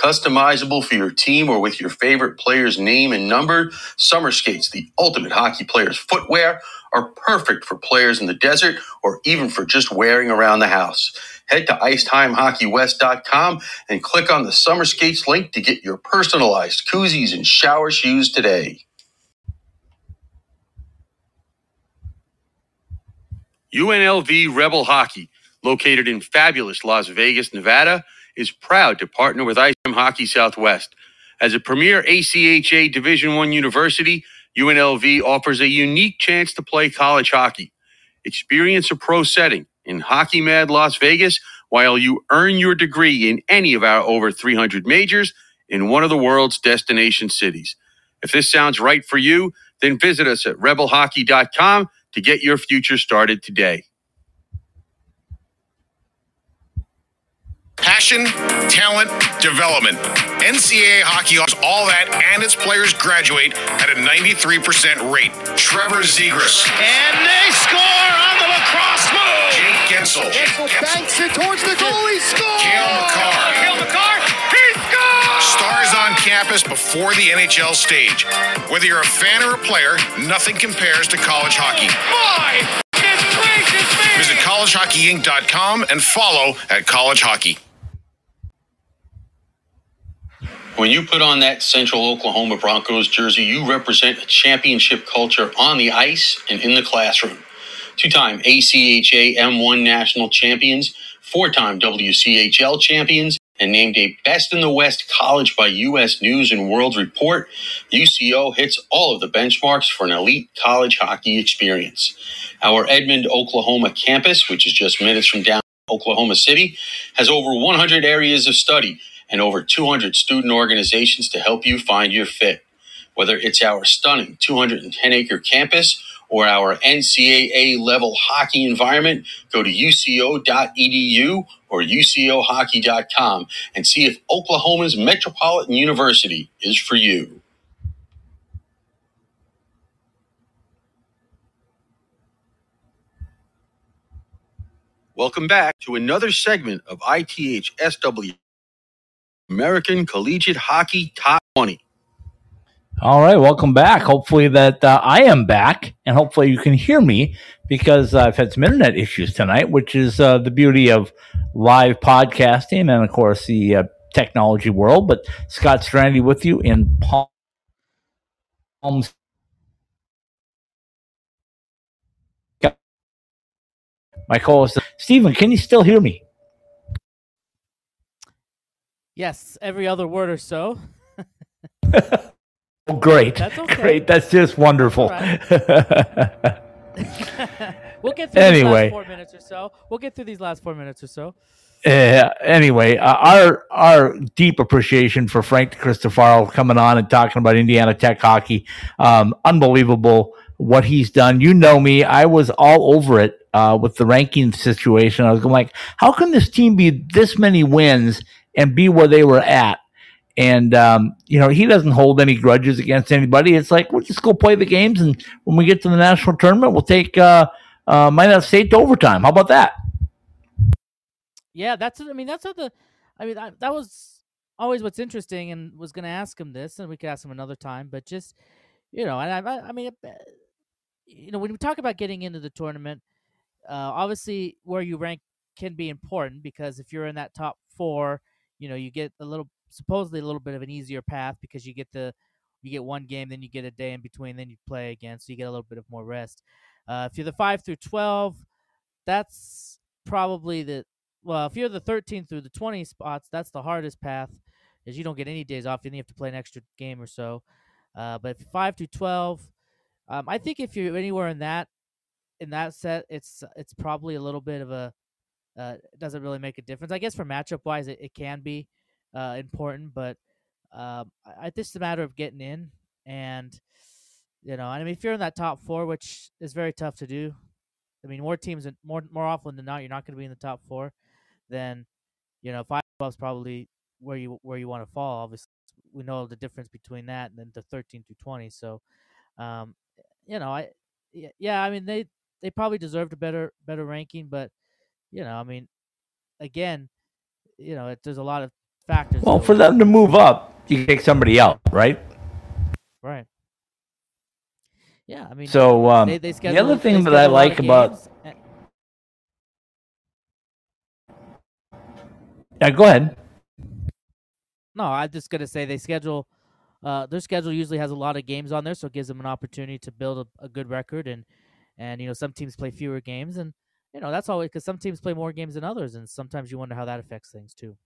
Customizable for your team or with your favorite player's name and number, summer skates, the ultimate hockey player's footwear, are perfect for players in the desert or even for just wearing around the house. Head to icetimehockeywest.com and click on the summer skates link to get your personalized koozies and shower shoes today. UNLV Rebel Hockey, located in fabulous Las Vegas, Nevada, is proud to partner with Ice Time Hockey Southwest. As a premier ACHA Division I university, UNLV offers a unique chance to play college hockey. Experience a pro setting in Hockey Mad Las Vegas while you earn your degree in any of our over 300 majors in one of the world's destination cities. If this sounds right for you, then visit us at rebelhockey.com to get your future started today. Passion, talent, development. NCAA hockey offers all that, and its players graduate at a 93% rate. Trevor Zegras. And they score on the lacrosse move. Jake Guentzel. Guentzel banks it towards the goal. He scores. Cale Makar. Cale Makar. He scores. Stars on campus before the NHL stage. Whether you're a fan or a player, nothing compares to college hockey. My goodness gracious me. Visit collegehockeyinc.com and follow at College Hockey. When you put on that Central Oklahoma Broncos jersey, you represent a championship culture on the ice and in the classroom. Two time ACHA M1 national champions, four time WCHL champions, and named a Best in the West college by U.S. News and World Report, UCO hits all of the benchmarks for an elite college hockey experience. Our Edmond, Oklahoma campus, which is just minutes from down Oklahoma City, has over 100 areas of study and over 200 student organizations to help you find your fit. Whether it's our stunning 210 acre campus or our NCAA level hockey environment, go to uco.edu or ucohockey.com and see if Oklahoma's Metropolitan University is for you. Welcome back to another segment of ITHSW American Collegiate Hockey Top 20. All right, welcome back. Hopefully that uh, I am back, and hopefully you can hear me because I've had some internet issues tonight, which is uh, the beauty of live podcasting and, of course, the uh, technology world. But Scott Strandy with you in Palm. My co-host Stephen, can you still hear me? Yes, every other word or so. Oh, great. That's okay. Great. That's just wonderful. All we'll get through these Anyway. last four minutes or so. We'll get through these last four minutes or so. Uh, anyway, uh, our our deep appreciation for Frank Cristofaro coming on and talking about Indiana Tech hockey. Um, unbelievable what he's done. You know me; I was all over it uh, with the ranking situation. I was going like, how can this team be this many wins and be where they were at? And um, you know, he doesn't hold any grudges against anybody. It's like we'll just go play the games, and when we get to the national tournament, we'll take uh, uh, Minot State to overtime. How about that? Yeah, that's. I mean, that's how the. I mean, I, that was always what's interesting, and was going to ask him this, and we could ask him another time. But just, you know, and I, I, mean, you know, when we talk about getting into the tournament, uh, obviously where you rank can be important because if you're in that top four, you know, you get a little, supposedly a little bit of an easier path because you get the, you get one game, then you get a day in between, then you play again, so you get a little bit of more rest. Uh, if you're the five through twelve, that's probably the well, if you're the 13 through the 20 spots, that's the hardest path, is you don't get any days off. You have to play an extra game or so. Uh, but if five through 12, um, I think if you're anywhere in that in that set, it's it's probably a little bit of a uh, it doesn't really make a difference. I guess for matchup wise, it, it can be uh, important, but um, I, I just a matter of getting in and you know, I mean, if you're in that top four, which is very tough to do, I mean, more teams, more more often than not, you're not going to be in the top four. Then, you know, five is probably where you where you want to fall. Obviously, we know the difference between that and then the thirteen to twenty. So, um, you know, I yeah, I mean they they probably deserved a better better ranking, but you know, I mean, again, you know, it, there's a lot of factors. Well, for them to move up, you take somebody out, right? right? Yeah, I mean, So um, they, they the other thing that I like about and- yeah, go ahead. No, I'm just gonna say they schedule. Uh, their schedule usually has a lot of games on there, so it gives them an opportunity to build a, a good record. And and you know some teams play fewer games, and you know that's always because some teams play more games than others, and sometimes you wonder how that affects things too.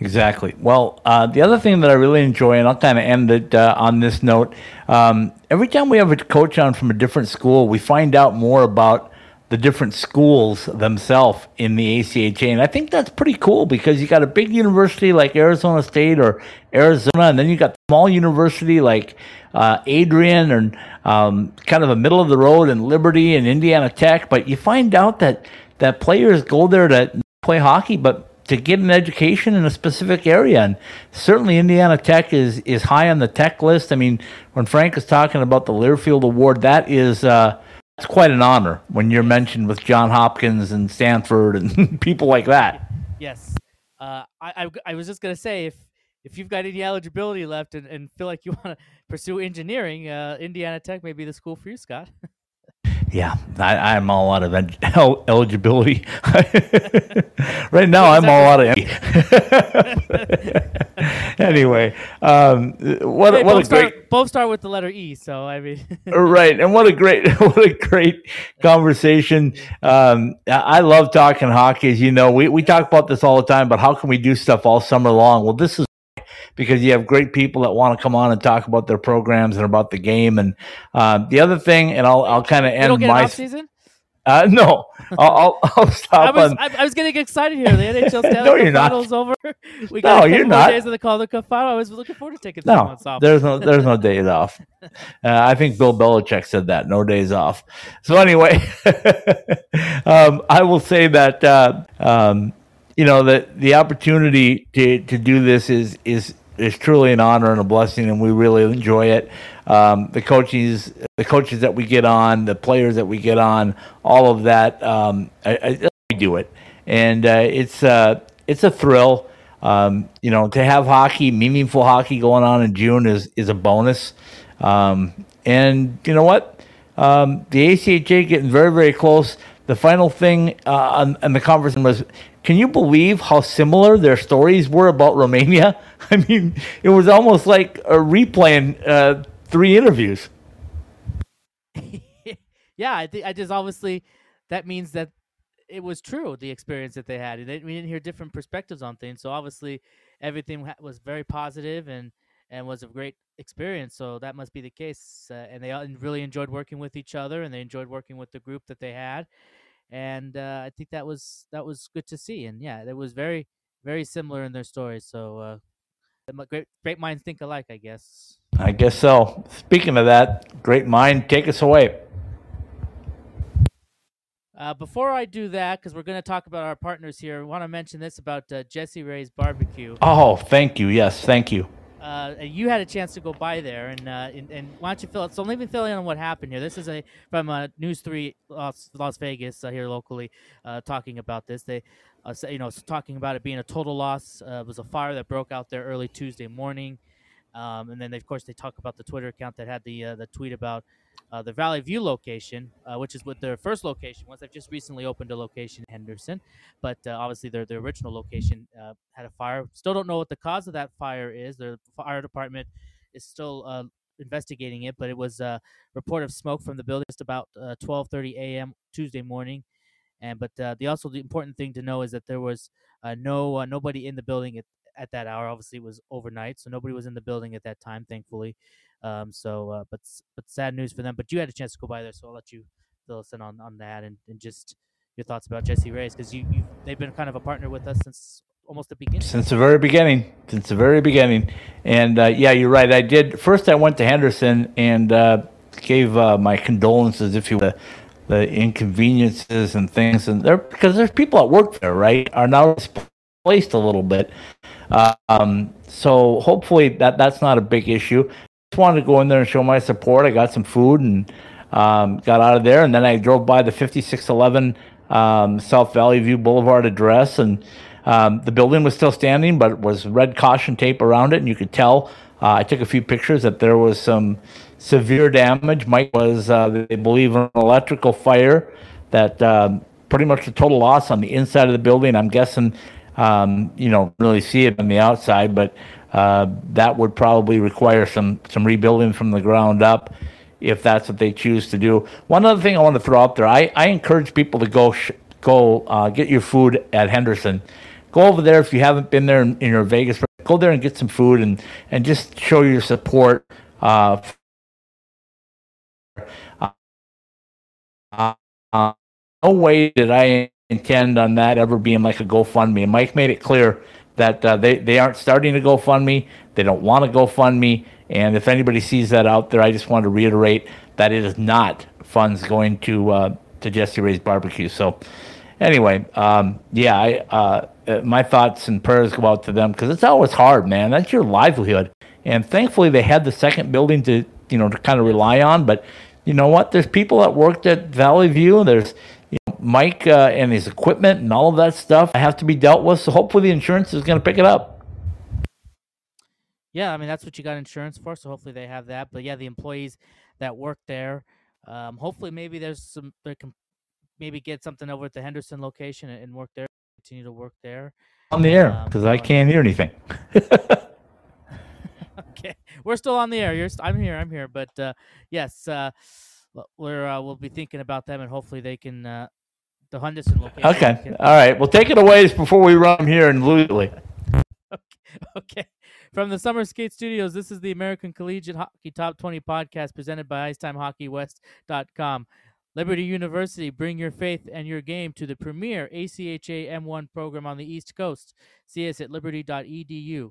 Exactly. Well, uh, the other thing that I really enjoy, and I'll kind of end it uh, on this note um, every time we have a coach on from a different school, we find out more about the different schools themselves in the ACHA. And I think that's pretty cool because you got a big university like Arizona State or Arizona, and then you got small university like uh, Adrian and um, kind of a middle of the road and Liberty and Indiana Tech. But you find out that, that players go there to play hockey, but to get an education in a specific area. And certainly Indiana Tech is is high on the tech list. I mean, when Frank is talking about the Learfield Award, that is uh, that's quite an honor when you're mentioned with John Hopkins and Stanford and people like that. Yes, uh, I, I I was just gonna say if if you've got any eligibility left and, and feel like you want to pursue engineering, uh, Indiana Tech may be the school for you, Scott. Yeah, I, I'm all out of el- eligibility. right now, I'm all out of. anyway, um, what, Hey, what a both, great start, both start with the letter E, so I mean, right and what a great what a great conversation um i I love talking hockey as you know we, we talk about this all the time but how can we do stuff all summer long well this is because you have great people that want to come on and talk about their programs and about the game and um, the other thing and i'll i'll kind of end my off season. uh, no I'll, I'll i'll I stop was on I, I was getting excited here. The NHL Stanley No, you're not. Finals over. We No, got couple you're not. days of the Calder Cup final. I was looking forward to taking No, months off. there's no there's no days off. Uh, I think Bill Belichick said that no days off. So anyway, um, I will say that uh, um, you know that the opportunity to to do this is is is truly an honor and a blessing, and we really enjoy it. Um, the coaches, the coaches that we get on, the players that we get on, all of that. Um, I, I, we do it, and uh, it's uh, it's a thrill. Um, you know, to have hockey, meaningful hockey going on in June is is a bonus. Um, and you know what? Um, the ACHA getting very very close. The final thing uh, on, on the conversation was, can you believe how similar their stories were about Romania? I mean, it was almost like a replaying uh, three interviews. yeah, I think I just obviously that means that it was true the experience that they had. They, we didn't hear different perspectives on things, so obviously everything was very positive and and was a great experience. So that must be the case. Uh, and they really enjoyed working with each other, and they enjoyed working with the group that they had. And uh, I think that was that was good to see. And yeah, it was very very similar in their stories. So uh, great great minds think alike, I guess. I guess so. Speaking of that, great mind, take us away. Uh, before I do that, because we're going to talk about our partners here, I want to mention this about uh, Jessie Rae's Barbecue. Oh, thank you. Yes, thank you. Uh, you had a chance to go by there, and, uh, and, and why don't you fill it? So let me fill in on what happened here. This is a from uh, News Three Las, Las Vegas uh, here locally, uh, talking about this. They, uh, you know, talking about it being a total loss. it was a fire that broke out there early Tuesday morning, um, and then they, of course they talk about the Twitter account that had the the tweet about uh, the Valley View location, uh, which is what their first location was. They've just recently opened a location in Henderson, but uh, obviously their, their original location uh, had a fire. Still don't know what the cause of that fire is. The fire department is still uh, investigating it, but it was a report of smoke from the building just about 12:30 uh, a.m. Tuesday morning. And but the also the important thing to know is that there was no nobody in the building at, at that hour. Obviously, it was overnight, so nobody was in the building at that time, thankfully. Um, so, uh, but but sad news for them. But you had a chance to go by there, so I'll let you fill us in on, on that and, and just your thoughts about Jessie Rae's because you you they've been kind of a partner with us since almost the beginning. Since the very beginning, since the very beginning, and uh, yeah, you're right. I did first. I went to Henderson and uh, gave uh, my condolences, if you will, the inconveniences and things, and there because there's people that work there, right, are now displaced a little bit. Um, so hopefully that that's not a big issue Just wanted to go in there and show my support. I got some food and um, got out of there, and then I drove by the 5611 um, South Valley View Boulevard address, and um, the building was still standing, but it was red caution tape around it, and you could tell. Uh, I took a few pictures that there was some severe damage. Mike was, uh, they believe, an electrical fire that um, pretty much a total loss on the inside of the building. I'm guessing, um, you know, really see it on the outside, but uh, that would probably require some some rebuilding from the ground up if that's what they choose to do. One other thing I want to throw out there, I, I encourage people to go sh- go uh, get your food at Henderson. Go over there if you haven't been there in, in your Vegas. Go there and get some food and and just show your support. Uh, uh, uh, no way did I intend on that ever being like a GoFundMe. And Mike made it clear that uh, they, they aren't starting to GoFundMe. They don't want to GoFundMe. And if anybody sees that out there, I just want to reiterate that it is not funds going to uh, to Jessie Rae's barbecue. So, anyway, um, yeah, I, uh, uh my thoughts and prayers go out to them because it's always hard, man. That's your livelihood. And thankfully, they had the second building to you know to kind of rely on. But you know what? There's people that worked at Valley View. There's Mike uh, and his equipment and all of that stuff have to be dealt with. So hopefully the insurance is going to pick it up. Yeah, I mean that's what you got insurance for. So hopefully they have that. But yeah, the employees that work there, um, hopefully maybe there's some they can maybe get something over at the Henderson location and, and work there, continue to work there. On the air because um, I can't hear anything. okay, we're still on the air. You're, I'm here. I'm here. But uh, yes, uh, we're uh, we'll be thinking about them and hopefully they can uh, the Henderson location. Okay. All right. Well, take it away before we run here in Louisville. okay. okay. From the Summer Skate Studios, this is the American Collegiate Hockey Top 20 podcast presented by IcetimeHockeyWest.com. Liberty University, bring your faith and your game to the premier ACHA M1 program on the East Coast. See us at liberty.edu.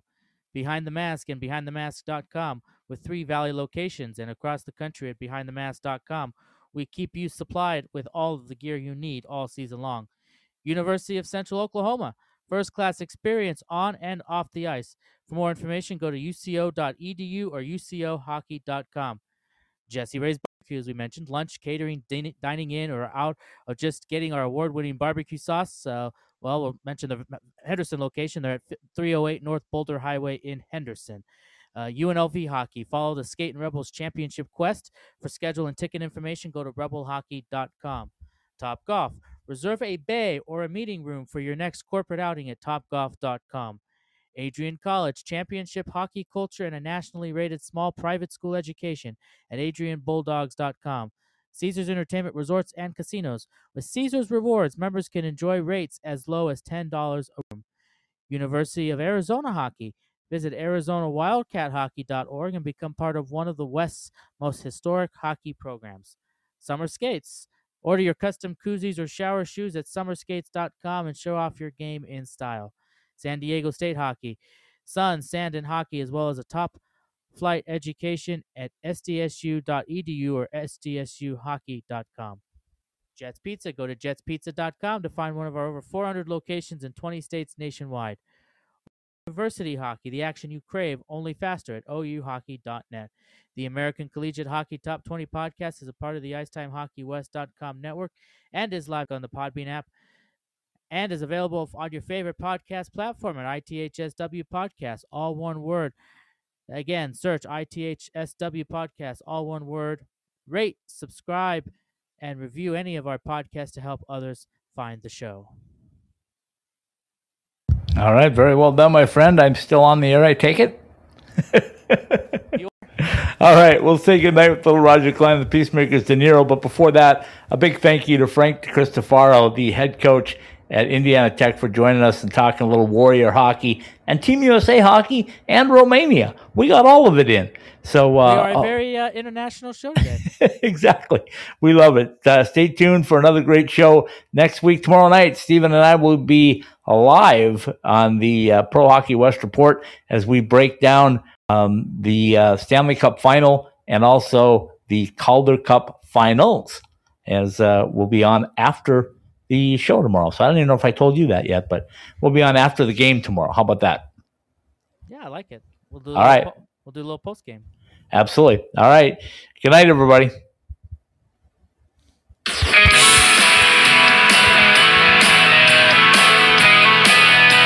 Behind the Mask and BehindTheMask.com with three Valley locations and across the country at BehindTheMask.com we keep you supplied with all of the gear you need all season long. University of Central Oklahoma, first class experience on and off the ice. For more information, go to uco.edu or ucohockey.com. Jessie Rae's Barbecue, as we mentioned, lunch, catering, din- dining in, or out, or just getting our award winning barbecue sauce. Well, we'll mention the Henderson location. They're at 308 North Boulder Highway in Henderson. Uh, UNLV hockey. Follow the Skatin' Rebels Championship Quest. For schedule and ticket information, go to rebelhockey.com. Top Golf. Reserve a bay or a meeting room for your next corporate outing at topgolf.com. Adrian College, championship hockey culture and a nationally rated small private school education at adrianbulldogs.com. Caesars Entertainment Resorts and Casinos. With Caesars Rewards, members can enjoy rates as low as $10 a room. University of Arizona Hockey, Visit ArizonaWildcatHockey.org and become part of one of the West's most historic hockey programs. Summer Skates. Order your custom koozies or shower shoes at summerskates.com and show off your game in style. San Diego State Hockey. Sun, sand, and hockey, as well as a top flight education at sdsu.edu or sdsuhockey.com. Jets Pizza. Go to jetspizza.com to find one of our over 400 locations in 20 states nationwide. University Hockey, the action you crave, only faster at ouhockey.net. The American Collegiate Hockey Top 20 podcast is a part of the IcetimeHockeyWest.com network and is live on the Podbean app and is available on your favorite podcast platform at ITHSW Podcast, all one word. Again, search ITHSW Podcast, all one word. Rate, subscribe, and review any of our podcasts to help others find the show. All right, very well done, my friend. I'm still on the air. I take it. All right, we'll say goodnight with little Roger Clyne, the Peacemakers, De Niro. But before that, a big thank you to Frank Cristofaro, the head coach at Indiana Tech, for joining us and talking a little Warrior hockey and Team USA hockey and Romania. We got all of it in. So we uh, are a uh, very uh, international show today. exactly. We love it. Uh, stay tuned for another great show next week. Tomorrow night, Steven and I will be live on the uh, Pro Hockey West Report as we break down um, the uh, Stanley Cup final and also the Calder Cup finals, as uh, we'll be on after the show tomorrow. So I don't even know if I told you that yet, but we'll be on after the game tomorrow. How about that? yeah, I like it. We'll do. All right. po- we'll do a little post game. Absolutely. All right. Good night, everybody.